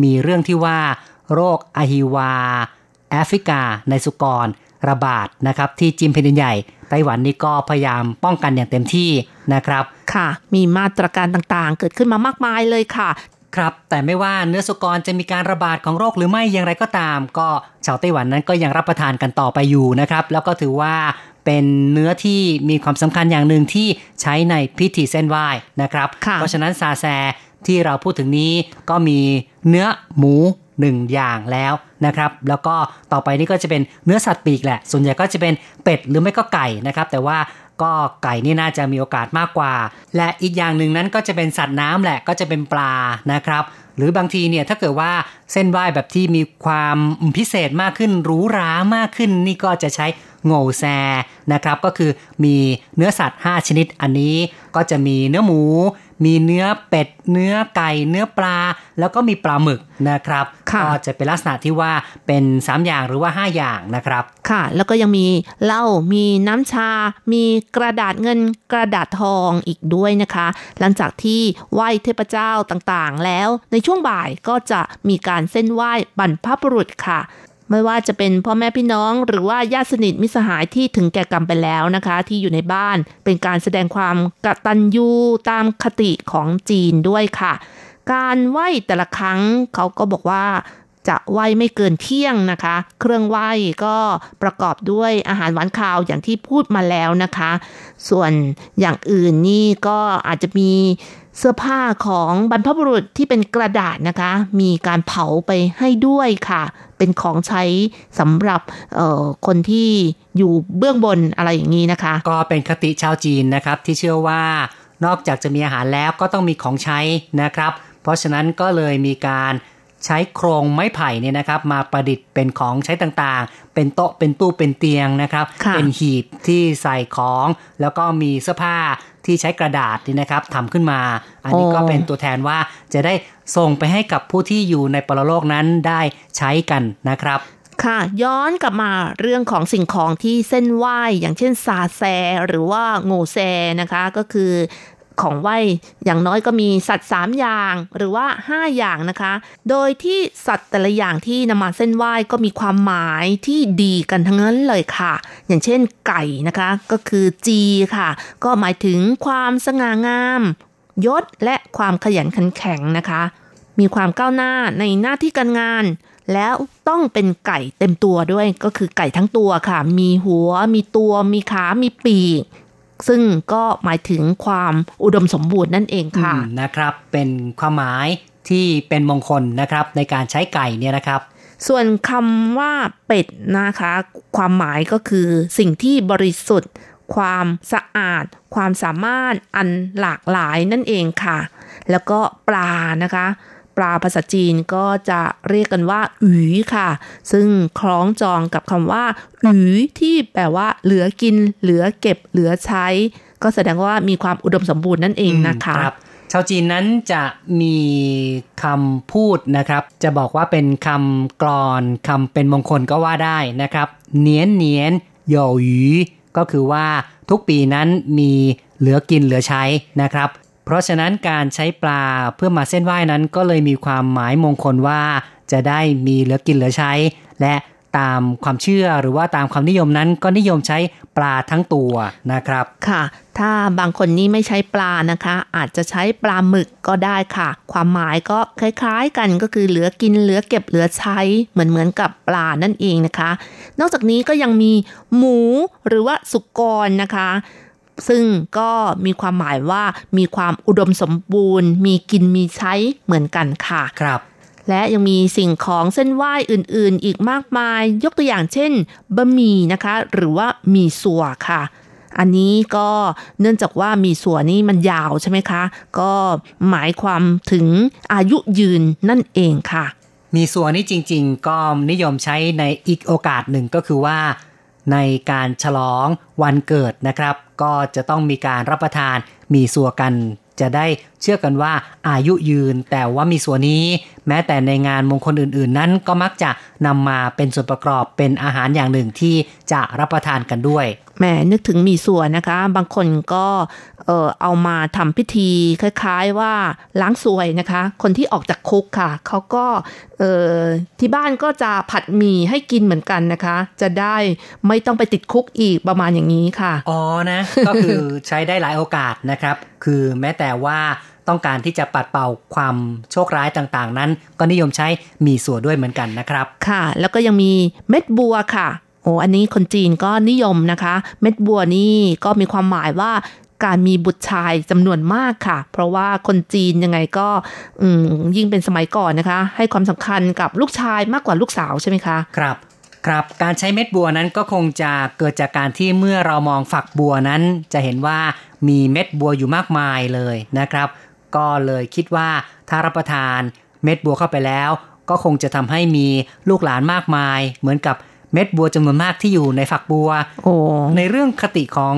มีเรื่องที่ว่า โรคอหิวา แอฟริกา ในสุกร ระบาดนะครับ ที่จีนแผ่นดินใหญ่ไต้หวันนี่ก็พยายามป้องกันอย่างเต็มที่นะครับ ค่ะ มีมาตรการต่างๆ เกิดขึ้นมามากมายเลยค่ะครับแต่ไม่ว่าเนื้อสุกรจะมีการระบาดของโรคหรือไม่อย่างไรก็ตาม ก็ชาวไต้หวันนั้นก็ยังรับประทานกันต่อไปอยู่นะครับแล้วก็ถือว่าเป็นเนื้อที่มีความสำคัญอย่างหนึ่งที่ใช้ในพิธีเส้นไหว้นะครับค่ะเพราะฉะนั้นซาแซ ที่เราพูดถึงนี้ก็มีเนื้อหมูหนึ่งอย่างแล้วนะครับ แล้วก็ต่อไปนี่ก็จะเป็นเนื้อสัตว์ปีกแหละ ส่วนใหญ่ก็จะเป็นเป็ดหรือไม่ก็ไก่นะครับ แต่ว่าก็ไก่นี่น่าจะมีโอกาสมากกว่า และอีกอย่างหนึ่งนั้นก็จะเป็นสัตว์น้ำแหละก็จะเป็นปลานะครับ หรือบางทีเนี่ยถ้าเกิดว่าเส้นไหว้แบบที่มีความพิเศษมากขึ้นหรูหรามากขึ้น นี่ก็จะใช้โง่แซนะครับ ก็คือมีเนื้อสัตว์ 5 ชนิดอันนี้ก็จะมีเนื้อหมู มีเนื้อเป็ด เนื้อไก่ เนื้อปลา แล้วก็มีปลาหมึกนะครับค่ะก็จะเป็นลักษณะที่ว่าเป็น 3 อย่างหรือว่า 5 อย่างนะครับ ค่ะ แล้วก็ยังมีเหล้ามีน้ำชา มีกระดาษเงินกระดาษทองอีกด้วยนะคะ หลังจากที่ไหว้เทพเจ้าต่างๆ แล้วในช่วงบ่ายก็จะมีการเส้นไหว้บรรพบุรุษค่ะ ไม่ว่าจะเป็นพ่อแม่พี่น้อง หรือว่าญาติสนิทมิสหายที่ถึงแก่กรรมไปแล้วนะคะ ที่อยู่ในบ้านเป็นการแสดงความกตัญญูตามคติของจีนด้วยค่ะ การไหว้แต่ละครั้งเขาก็บอกว่าจะไหว้ไม่เกินเที่ยงนะคะ เครื่องไหว้ก็ประกอบด้วยอาหารหวานคาวอย่างที่พูดมาแล้วนะคะ ส่วนอย่างอื่นนี่ก็อาจจะมี เสื้อผ้าของบรรพบุรุษที่เป็นกระดาษนะคะ มีการเผาไปให้ด้วยค่ะ เป็นของใช้สำหรับเอ่อคนที่อยู่เบื้องบนอะไรอย่างนี้นะคะ ก็เป็นคติชาวจีนนะครับที่เชื่อว่านอกจากจะมีอาหารแล้วก็ต้องมีของใช้นะครับ เพราะฉะนั้นก็เลยมีการใช้โครงไม้ไผ่เนี่ยนะครับ มาประดิษฐ์เป็นของใช้ต่างๆ เป็นโต๊ะเป็นตู้เป็นเตียงนะครับค่ะเป็นหีบที่ใส่ของ แล้วก็มีเสื้อผ้า ที่ใช้กระดาษนี่นะครับทำขึ้นมา อันนี้ก็เป็นตัวแทนว่าจะได้ส่งไปให้กับผู้ที่อยู่ในปรโลกนั้นได้ใช้กันนะครับค่ะย้อนกลับมาเรื่องของสิ่งของที่เส้นไหวอย่างเช่นซาแซ หรือว่าโงแซนะคะ ก็คือ ของไหวอย่างน้อยก็มีสัตว์ 3 อย่างหรือว่า 5 อย่างนะคะ โดยที่สัตว์แต่ละอย่างที่นำมาเส้นไหวก็มีความหมายที่ดีกันทั้งนั้นเลยค่ะ อย่างเช่นไก่นะคะ ก็คือจีค่ะ ก็หมายถึงความสง่างาม ยศและความขยันขันแข็งนะคะ มีความก้าวหน้าในหน้าที่การงาน แล้วต้องเป็นไก่เต็มตัวด้วยก็คือไก่ทั้งตัวค่ะ มีหัว มีตัว มีขา มีปีก ซึ่งก็หมายถึงความอุดมสมบูรณ์นั่นเองค่ะอืมนะครับ เป็นความหมายที่เป็นมงคลนะครับในการใช้ไก่เนี่ยนะครับ ส่วนคำว่าเป็ดนะคะ ความหมายก็คือสิ่งที่บริสุทธิ์ ความสะอาด ความสามารถอันหลากหลายนั่นเองค่ะ แล้วก็ปลานะคะ ปลาภาษาจีนก็จะเรียกกันว่าอุ๋ยค่ะ ซึ่งคล้องจองกับคำว่าอุ๋ยที่แปลว่า เหลือกิน เหลือเก็บ เหลือใช้ ก็แสดงว่ามีความอุดมสมบูรณ์นั่นเองนะคะครับชาวจีนนั้นจะมีคำพูดนะครับ จะบอกว่าเป็นคำกรอนคำเป็นมงคลก็ว่าได้นะครับ เนียนเนียนโยหยีก็คือว่าทุกปีนั้นมีเหลือกินเหลือใช้นะครับ เพราะฉะนั้นการใช้ปลาเพื่อมาเส้นไหว้นั้นก็เลยมีความหมายมงคลว่า จะได้มีเหลือกินเหลือใช้ และตามความเชื่อหรือว่าตามความนิยมนั้นก็นิยมใช้ปลาทั้งตัวนะครับค่ะ ถ้าบางคนนี่ไม่ใช้ปลานะคะ อาจจะใช้ปลาหมึกก็ได้ค่ะ ความหมายก็คล้ายๆกันก็คือเหลือกินเหลือเก็บเหลือใช้เหมือนเหมือนกับปลานั่นเองนะคะ นอกจากนี้ก็ยังมีหมูหรือว่าสุกรนะคะ ซึ่งก็มีความหมายว่ามีความอุดมสมบูรณ์ มีกินมีใช้เหมือนกันค่ะครับ และยังมีสิ่งของเส้นไหว้อื่นๆ อีกมากมาย ยกตัวอย่างเช่นบะหมี่นะคะ หรือว่าหมี่สัวค่ะอันนี้ก็เนื่องจากว่าหมี่สัวนี่มันยาวใช่ไหมคะ ก็หมายความถึงอายุยืนนั่นเองค่ะ มีส่วนนี้จริง ๆ ก็นิยมใช้ในอีกโอกาสหนึ่งก็คือว่า ในการฉลองวันเกิดนะครับ ก็จะต้องมีการรับประทานมีสัวกันจะได้เชื่อกันว่าอายุยืน แต่ว่ามีส่วนนี้ แม้แต่ในงานมงคลอื่นๆ นั้นก็มักจะนำมาเป็นส่วนประกอบเป็นอาหารอย่างหนึ่งที่จะรับประทานกันด้วย แหมนึกถึงหมีส่วนนะคะ บางคนก็เออเอามาทำพิธีคล้ายๆว่าล้างสวยนะคะ คนที่ออกจากคุกค่ะ เขาก็เออที่บ้านก็จะผัดหมี่ให้กินเหมือนกันนะคะ จะได้ไม่ต้องไปติดคุกอีกประมาณอย่างนี้ค่ะ อ๋อนะ ก็คือใช้ได้หลายโอกาสนะครับ คือแม้แต่ว่าต้องการที่จะปัดเป่าความโชคร้ายต่างๆ นั้น ก็นิยมใช้มีส่วนด้วยเหมือนกันนะครับ ค่ะ แล้วก็ยังมีเม็ดบัวค่ะ โอ้อันนี้คนจีนก็นิยมนะคะ เม็ดบัวนี่ก็มีความหมายว่าการมีบุตรชายจำนวนมากค่ะ เพราะว่าคนจีนยังไงก็อืยิ่งเป็นสมัยก่อนนะคะ ให้ความสำคัญกับลูกชายมากกว่าลูกสาวใช่ไหมคะ ครับครับการใช้เม็ดบัวนั้นก็คงจะเกิดจากการที่เมื่อเรามองฝักบัวนั้น จะเห็นว่ามีเม็ดบัวอยู่มากมายเลยนะครับ ก็เลยคิดว่าถ้ารับประทานเม็ดบัวเข้าไปแล้ว ก็คงจะทำให้มีลูกหลานมากมาย เหมือนกับ เม็ดบัวจำนวนมากที่อยู่ในฝักบัวโอ้ในเรื่องคติของ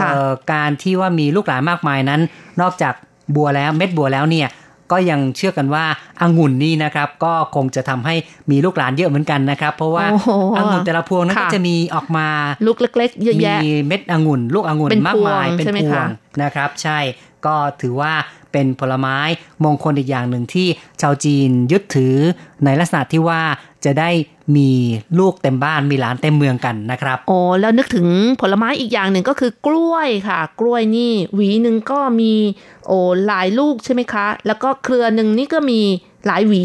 ค่ะเอ่อการที่ว่ามีลูกหลานมากมายนั้น นอกจากบัวแล้วเม็ดบัวแล้วเนี่ยก็ยังเชื่อกันว่าองุ่นนี่นะครับ ก็คงจะทำให้มีลูกหลานเยอะเหมือนกันนะครับ เพราะว่าโอ้โหองุ่นแต่ละพวงนั้นค่ะก็จะมีออกมาลูกเล็กๆเยอะมีแยะเม็ดองุ่น ลูกองุ่นเป็นมากมายพวงเป็นใช่ไหมพวคะงนะครับ ใช่ก็ถือว่าเป็นผลไม้มงคลอีกอย่างหนึ่งที่ชาวจีนยึดถือในลักษณะที่ว่าจะได้ มีลูกเต็มบ้านมีหลานเต็มเมืองกันนะครับโอ้แล้วนึกถึงผลไม้อีกอย่างหนึ่งก็คือกล้วยค่ะ กล้วยนี่ หวีหนึ่งก็มีโอ้หลายลูกใช่ไหมคะ แล้วก็เครือหนึ่งนี่ก็มีหลายหวี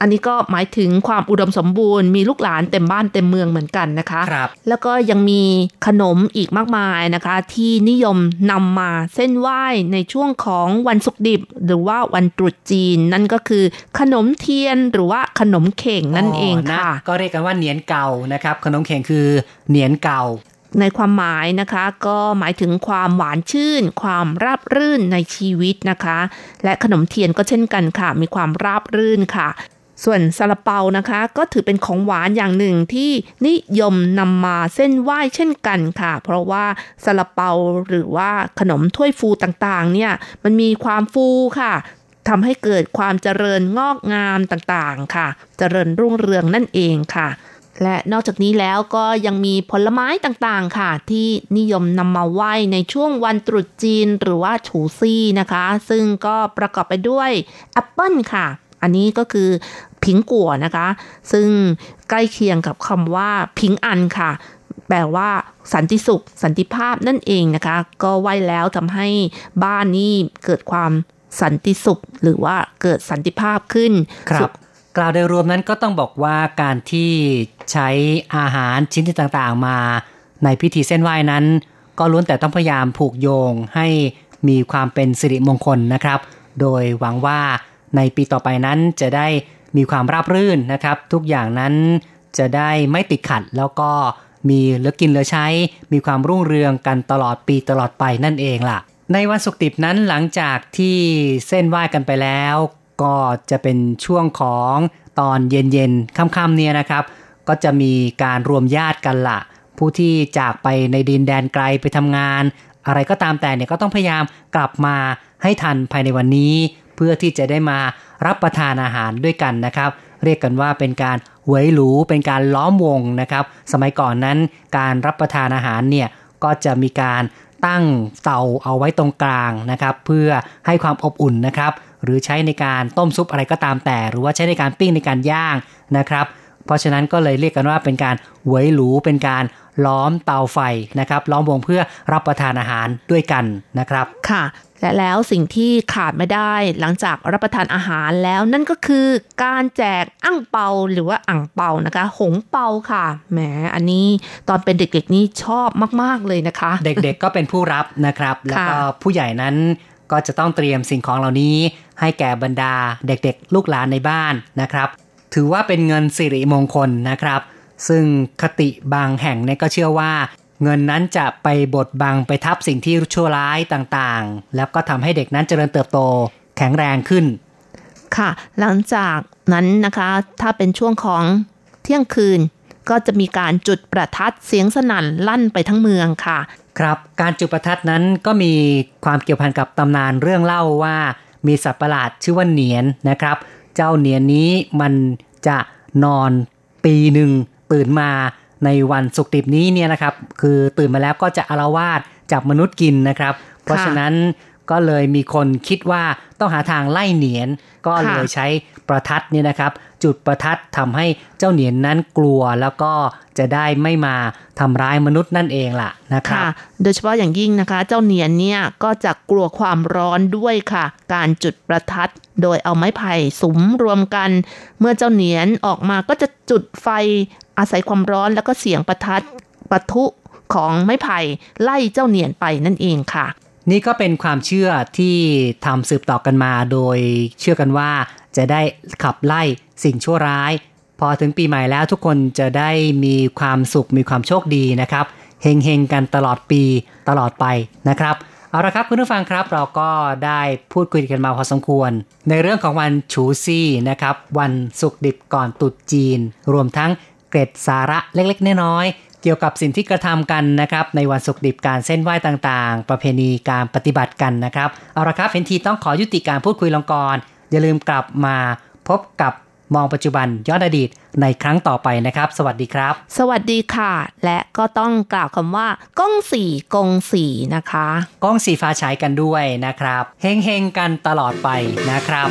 อันนี้ก็หมายถึงความอุดมสมบูรณ์มีลูกหลานเต็มบ้านเต็มเมืองเหมือนกันนะคะครับแล้วก็ยังมีขนมอีกมากมายนะคะ ที่นิยมนำมาเส้นไหว้ในช่วงของวันศุกร์ดิบ หรือว่าวันตรุษจีน นั่นก็คือขนมเทียนหรือว่าขนมเข่งนั่นเองนะค่ะ ก็เรียกกันว่าเหนียนเก่านะครับ ขนมเข่งคือเหนียนเก่าในความหมายนะคะก็หมายถึงความหวานชื่น ความราบรื่นในชีวิตนะคะ และขนมเทียนก็เช่นกันค่ะ มีความราบรื่นค่ะ ส่วนซาลาเปานะคะ ก็ถือเป็นของหวานอย่างหนึ่งที่นิยมนำมาเส้นไหว้เช่นกันค่ะ เพราะว่าซาลาเปาหรือว่าขนมถ้วยฟูต่างๆ เนี่ยมันมีความฟูค่ะทำให้เกิดความเจริญงอกงามต่างๆ ค่ะ เจริญรุ่งเรืองนั่นเองค่ะ และนอกจากนี้แล้วก็ยังมีผลไม้ต่างๆ ค่ะ ที่นิยมนำมาไหว้ในช่วงวันตรุษจีนหรือว่าฉูซี่นะคะ ซึ่งก็ประกอบไปด้วยแอปเปิลค่ะ อันนี้ก็คือ ผิงกัวนะคะ ซึ่งใกล้เคียงกับคำว่าผิงอันค่ะ แปลว่าสันติสุข สันติภาพนั่นเองนะคะ ก็ไหว้แล้วทำให้บ้านนี้เกิดความสันติสุข หรือว่าเกิดสันติภาพขึ้นครับกล่าวโดยรวมนั้นก็ต้องบอกว่าการที่ใช้อาหารชิ้นที่ต่างๆมาในพิธีเส้นไหว้นั้น ก็ล้วนแต่ต้องพยายามผูกโยงให้มีความเป็นสิริมงคลนะครับ โดยหวังว่าในปีต่อไปนั้นจะได้ มีความราบรื่นนะครับ ทุกอย่างนั้นจะได้ไม่ติดขัดแล้วก็มีเหลือกินเหลือใช้ มีความรุ่งเรืองกันตลอดปีตลอดไปนั่นเองล่ะ ในวันศุกร์ดิบนั้นหลังจากที่เส้นไหว้กันไปแล้ว ก็จะเป็นช่วงของตอนเย็นๆค่ำๆเนี่ยนะครับ ก็จะมีการรวมญาติกันละผู้ที่จากไปในดินแดนไกลไปทำงาน อะไรก็ตามแต่เนี่ยก็ต้องพยายามกลับมาให้ทันภายในวันนี้ เพื่อที่จะได้มา รับประทานอาหารด้วยกันนะครับ เรียกกันว่าเป็นการหวยหรูเป็นการล้อมวงนะครับ สมัยก่อนนั้นการรับประทานอาหารเนี่ยก็จะมีการตั้งเตาเอาไว้ตรงกลางนะครับ เพื่อให้ความอบอุ่นนะครับ หรือใช้ในการต้มซุปอะไรก็ตามแต่ หรือว่าใช้ในการปิ้งในการย่างนะครับ เพราะฉะนั้นก็เลยเรียกกันว่าเป็นการหวยหรูเป็นการล้อมเตาไฟนะครับ ล้อมวงเพื่อรับประทานอาหารด้วยกันนะครับค่ะ และแล้วสิ่งที่ขาดไม่ได้หลังจากรับประทานอาหารแล้วนั่นก็คือการแจกอั่งเปาหรือว่าอ่างเปานะคะ หงเปาค่ะแหมอันนี้ตอนเป็นเด็กๆนี่ชอบมากๆเลยนะคะ เด็กๆก็เป็นผู้รับนะครับ แล้วก็ผู้ใหญ่นั้นก็จะต้องเตรียมสิ่งของเหล่านี้ ให้แก่บรรดาเด็กๆ ลูกหลานในบ้านนะครับ ถือว่าเป็นเงินสิริมงคลนะครับ ซึ่งคติบางแห่งเนี่ยก็เชื่อว่า เงินนั้นจะไปบดบังไปทับสิ่งที่ชั่วร้ายต่างๆ แล้วก็ทำให้เด็กนั้นเจริญเติบโตแข็งแรงขึ้น ค่ะ หลังจากนั้นนะคะ ถ้าเป็นช่วงของเที่ยงคืน ก็จะมีการจุดประทัดเสียงสนั่นลั่นไปทั้งเมืองค่ะ ครับ การจุดประทัดนั้นก็มีความเกี่ยวพันกับตำนานเรื่องเล่าว่า มีสัตว์ประหลาดชื่อว่าเหนียนนะครับ เจ้าเหนียนนี้มันจะนอนปีหนึ่งตื่นมา ในวันศุกร์ดิบนี้เนี่ยนะครับ คือตื่นมาแล้วก็จะอารวาสจับมนุษย์กินนะครับ เพราะฉะนั้นก็เลยมีคนคิดว่าต้องหาทางไล่เหนียน ก็เลยใช้ประทัดเนี่ยนะครับ จุดประทัดทำให้เจ้าเหนียนนั้นกลัวแล้วก็จะได้ไม่มาทำร้ายมนุษย์นั่นเองล่ะนะครับค่ะโดยเฉพาะอย่างยิ่งนะคะ เจ้าเหนียนเนี่ยก็จะกลัวความร้อนด้วยค่ะ การจุดประทัดโดยเอาไม้ไผ่สุมรวมกัน เมื่อเจ้าเหนียนออกมาก็จะจุดไฟ อาศัยความร้อนแล้วก็เสียงประทัดปะทุของไม้ไผ่ไล่เจ้าเหนียนไปนั่นเองค่ะ นี่ก็เป็นความเชื่อที่ทำสืบต่อกันมาโดยเชื่อกันว่าจะได้ขับไล่สิ่งชั่วร้าย พอถึงปีใหม่แล้วทุกคนจะได้มีความสุขมีความโชคดีนะครับเฮงๆกันตลอดปีตลอดไปนะครับเอาละครับคุณผู้ฟังครับเราก็ได้พูดคุยกันมาพอสมควร ในเรื่องของวันฉูซี่นะครับ วันสุกดิบก่อนตรุษจีน รวมทั้ง เกร็ดสาระเล็กๆ น้อยๆ เกี่ยวกับสิ่งที่กระทำกันนะครับ ในวันสุกร์ดิบการเส้นไหว้ต่างๆ ประเพณีการปฏิบัติกันนะครับ เอาละครับเห็นทีต้องขอยุติการพูดคุยลงก่อนอย่าลืมกลับมาพบกับมองปัจจุบันย้อนอดีตในครั้งต่อไปนะครับ สวัสดีครับ สวัสดีค่ะ และก็ต้องกล่าวคำว่าก้องสี่กงสี่นะคะก้องสีฟ้าฉายกันด้วยนะครับเฮงๆกันตลอดไปนะครับ